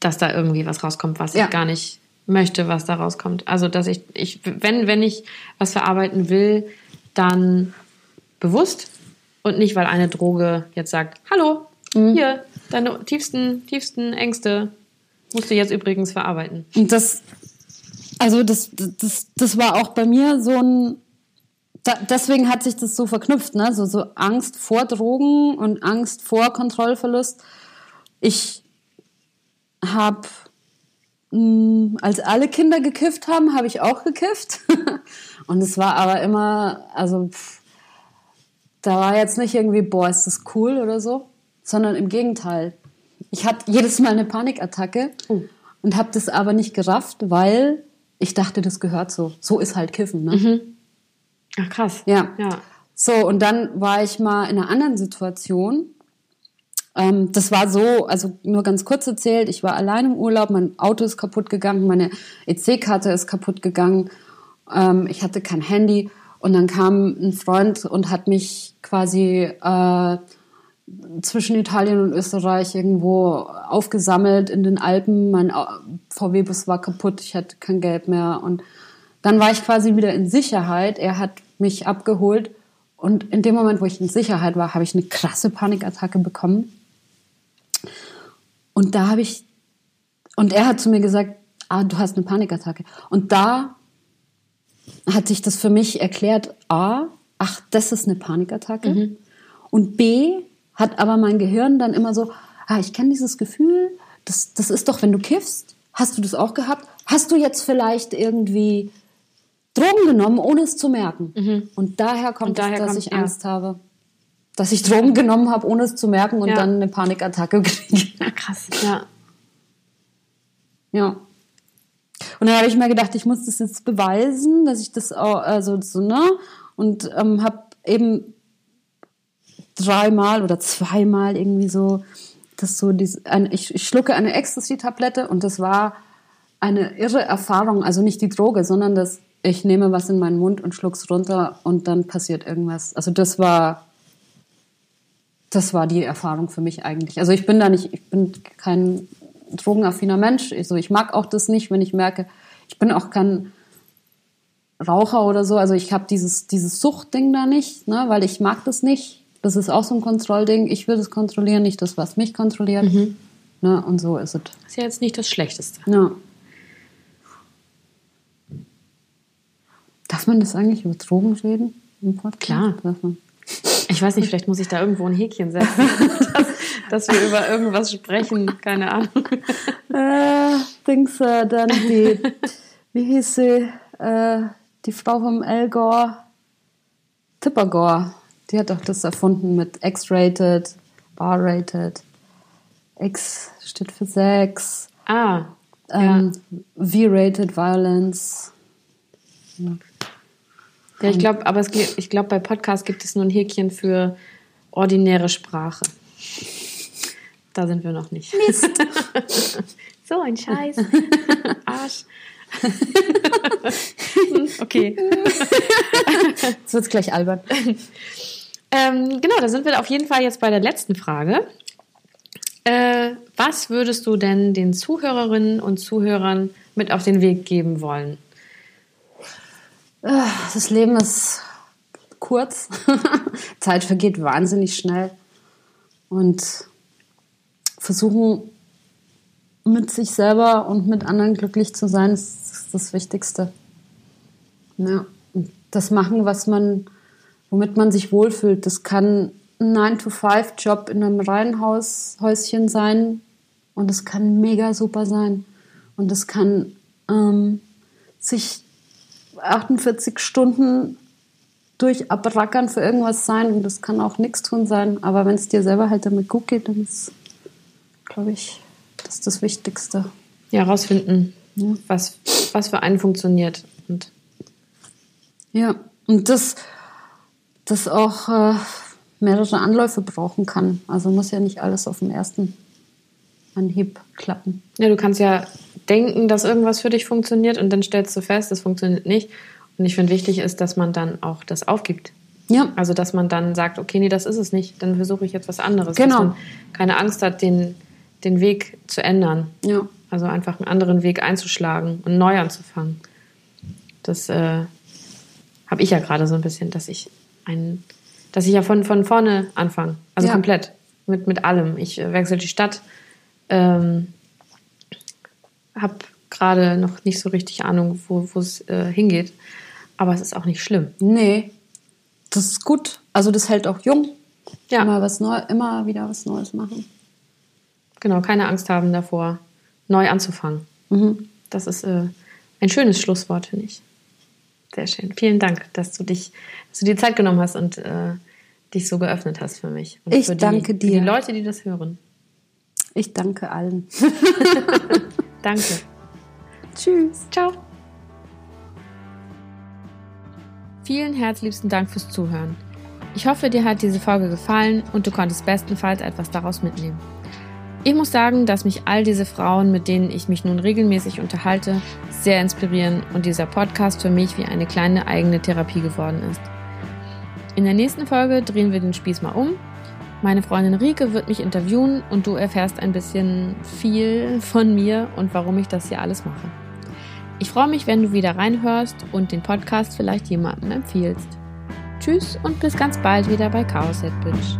dass da irgendwie was rauskommt, was ja. ich gar nicht möchte, was da rauskommt. Also, dass ich, ich, wenn, wenn ich was verarbeiten will, dann bewusst und nicht, weil eine Droge jetzt sagt, hallo, mhm. hier, deine tiefsten, tiefsten Ängste musst du jetzt übrigens verarbeiten. Und das, also das, das, das war auch bei mir so ein, da, deswegen hat sich das so verknüpft, ne? So, so Angst vor Drogen und Angst vor Kontrollverlust. Ich habe als alle Kinder gekifft haben, habe ich auch gekifft. [laughs] und es war aber immer, also pff, da war jetzt nicht irgendwie, boah, ist das cool oder so, sondern im Gegenteil. Ich hatte jedes Mal eine Panikattacke oh. und habe das aber nicht gerafft, weil ich dachte, das gehört so. So ist halt Kiffen. Ne? Mhm. Ach krass. Ja. ja. So, und dann war ich mal in einer anderen Situation ähm, das war so, also nur ganz kurz erzählt, ich war allein im Urlaub, mein Auto ist kaputt gegangen, meine EC-Karte ist kaputt gegangen, ähm, ich hatte kein Handy und dann kam ein Freund und hat mich quasi äh, zwischen Italien und Österreich irgendwo aufgesammelt in den Alpen. Mein VW-Bus war kaputt, ich hatte kein Geld mehr und dann war ich quasi wieder in Sicherheit. Er hat mich abgeholt und in dem Moment, wo ich in Sicherheit war, habe ich eine krasse Panikattacke bekommen. Und da habe ich, und er hat zu mir gesagt, ah, du hast eine Panikattacke. Und da hat sich das für mich erklärt, A, ach, das ist eine Panikattacke. Und B, hat aber mein Gehirn dann immer so, ah, ich kenne dieses Gefühl, das, das ist doch, wenn du kiffst. Hast du das auch gehabt? Hast du jetzt vielleicht irgendwie Drogen genommen, ohne es zu merken? Und daher kommt Und daher es, dass kommt- ich ja. Angst habe. Dass ich Drogen genommen habe, ohne es zu merken und Ja. dann eine Panikattacke [laughs] kriege. Ja, krass. Ja. Ja. Und dann habe ich mir gedacht, ich muss das jetzt beweisen, dass ich das auch, also so, ne? Und ähm, habe eben dreimal oder zweimal irgendwie so, das so, diese, ein, ich, ich schlucke eine Ecstasy-Tablette und das war eine irre Erfahrung, also nicht die Droge, sondern das, ich nehme was in meinen Mund und schluck's runter und dann passiert irgendwas. Also das war, das war die Erfahrung für mich eigentlich. Also ich bin da nicht, ich bin kein drogenaffiner Mensch. Also ich mag auch das nicht, wenn ich merke, ich bin auch kein Raucher oder so. Also ich habe dieses, dieses Suchtding da nicht, ne, weil ich mag das nicht. Das ist auch so ein Kontrollding. Ich will das kontrollieren, nicht das, was mich kontrolliert. Ne, und so ist es. Ist ja jetzt nicht das Schlechteste. Ja. Darf man das eigentlich über Drogen reden? Im Podcast? Klar. Darf man. Ich weiß nicht, vielleicht muss ich da irgendwo ein Häkchen setzen, [laughs] dass, dass wir über irgendwas sprechen. Keine Ahnung. Äh, Dings, äh, dann die, wie hieß sie, äh, die Frau vom Al Gore, Tipper Gore, die hat doch das erfunden mit X-rated, R-rated, X steht für Sex, Ah, ähm, V-rated Violence. Ja, ich glaube, aber es, ich glaube, bei Podcasts gibt es nur ein Häkchen für ordinäre Sprache. Da sind wir noch nicht. Mist. [laughs] so ein Scheiß. [laughs] Arsch. [laughs] okay. Jetzt wird's gleich albern. Ähm, genau, da sind wir auf jeden Fall jetzt bei der letzten Frage. Äh, was würdest du denn den Zuhörerinnen und Zuhörern mit auf den Weg geben wollen? Das Leben ist kurz. [laughs] Zeit vergeht wahnsinnig schnell. Und versuchen, mit sich selber und mit anderen glücklich zu sein, ist das Wichtigste. Ja. Das machen, was man, womit man sich wohlfühlt. Das kann ein 9-to-5-Job in einem Reihenhaus, Häuschen sein. Und es kann mega super sein. Und es kann ähm, sich 48 Stunden durch abrackern für irgendwas sein und das kann auch nichts tun sein. Aber wenn es dir selber halt damit gut geht, dann ist, glaube ich, das das Wichtigste. Ja, rausfinden, was, was für einen funktioniert. Und Ja, und das, das auch äh, mehrere Anläufe brauchen kann. Also muss ja nicht alles auf den ersten Anhieb klappen. ja, du kannst ja denken, dass irgendwas für dich funktioniert und dann stellst du fest, es funktioniert nicht. Und ich finde, wichtig ist, dass man dann auch das aufgibt. Ja, Also, dass man dann sagt, okay, nee, das ist es nicht, dann versuche ich jetzt was anderes. Genau. Dass man keine Angst hat, den, den Weg zu ändern. ja, Also einfach einen anderen Weg einzuschlagen und neu anzufangen. Das äh, habe ich ja gerade so ein bisschen, dass ich ein, dass ich ja von, von vorne anfange. Also Ja. komplett. Mit, mit allem. Ich äh, wechsle die Stadt. Ähm, habe gerade noch nicht so richtig Ahnung, wo es äh, hingeht. Aber es ist auch nicht schlimm. nee, das ist gut. Also das hält auch jung. Ja. Immer, was Neu immer wieder was Neues machen. Genau, keine Angst haben davor, neu anzufangen. Mhm. Das ist äh, ein schönes Schlusswort, finde ich. Sehr schön. Vielen Dank, dass du dich, dass du dir Zeit genommen hast und äh, dich so geöffnet hast für mich. Und Ich für die, danke Für dir. die Leute, die das hören. Ich danke allen. [laughs] Danke. [laughs] Tschüss. Ciao. Vielen herzlichsten Dank fürs Zuhören. Ich hoffe, dir hat diese Folge gefallen und du konntest bestenfalls etwas daraus mitnehmen. Ich muss sagen, dass mich all diese Frauen, mit denen ich mich nun regelmäßig unterhalte, sehr inspirieren und dieser Podcast für mich wie eine kleine eigene Therapie geworden ist. In der nächsten Folge drehen wir den Spieß mal um. Meine Freundin Rike wird mich interviewen und du erfährst ein bisschen viel von mir und warum ich das hier alles mache. Ich freue mich, wenn du wieder reinhörst und den Podcast vielleicht jemandem empfiehlst. Tschüss und bis ganz bald wieder bei Chaos Head Bitch.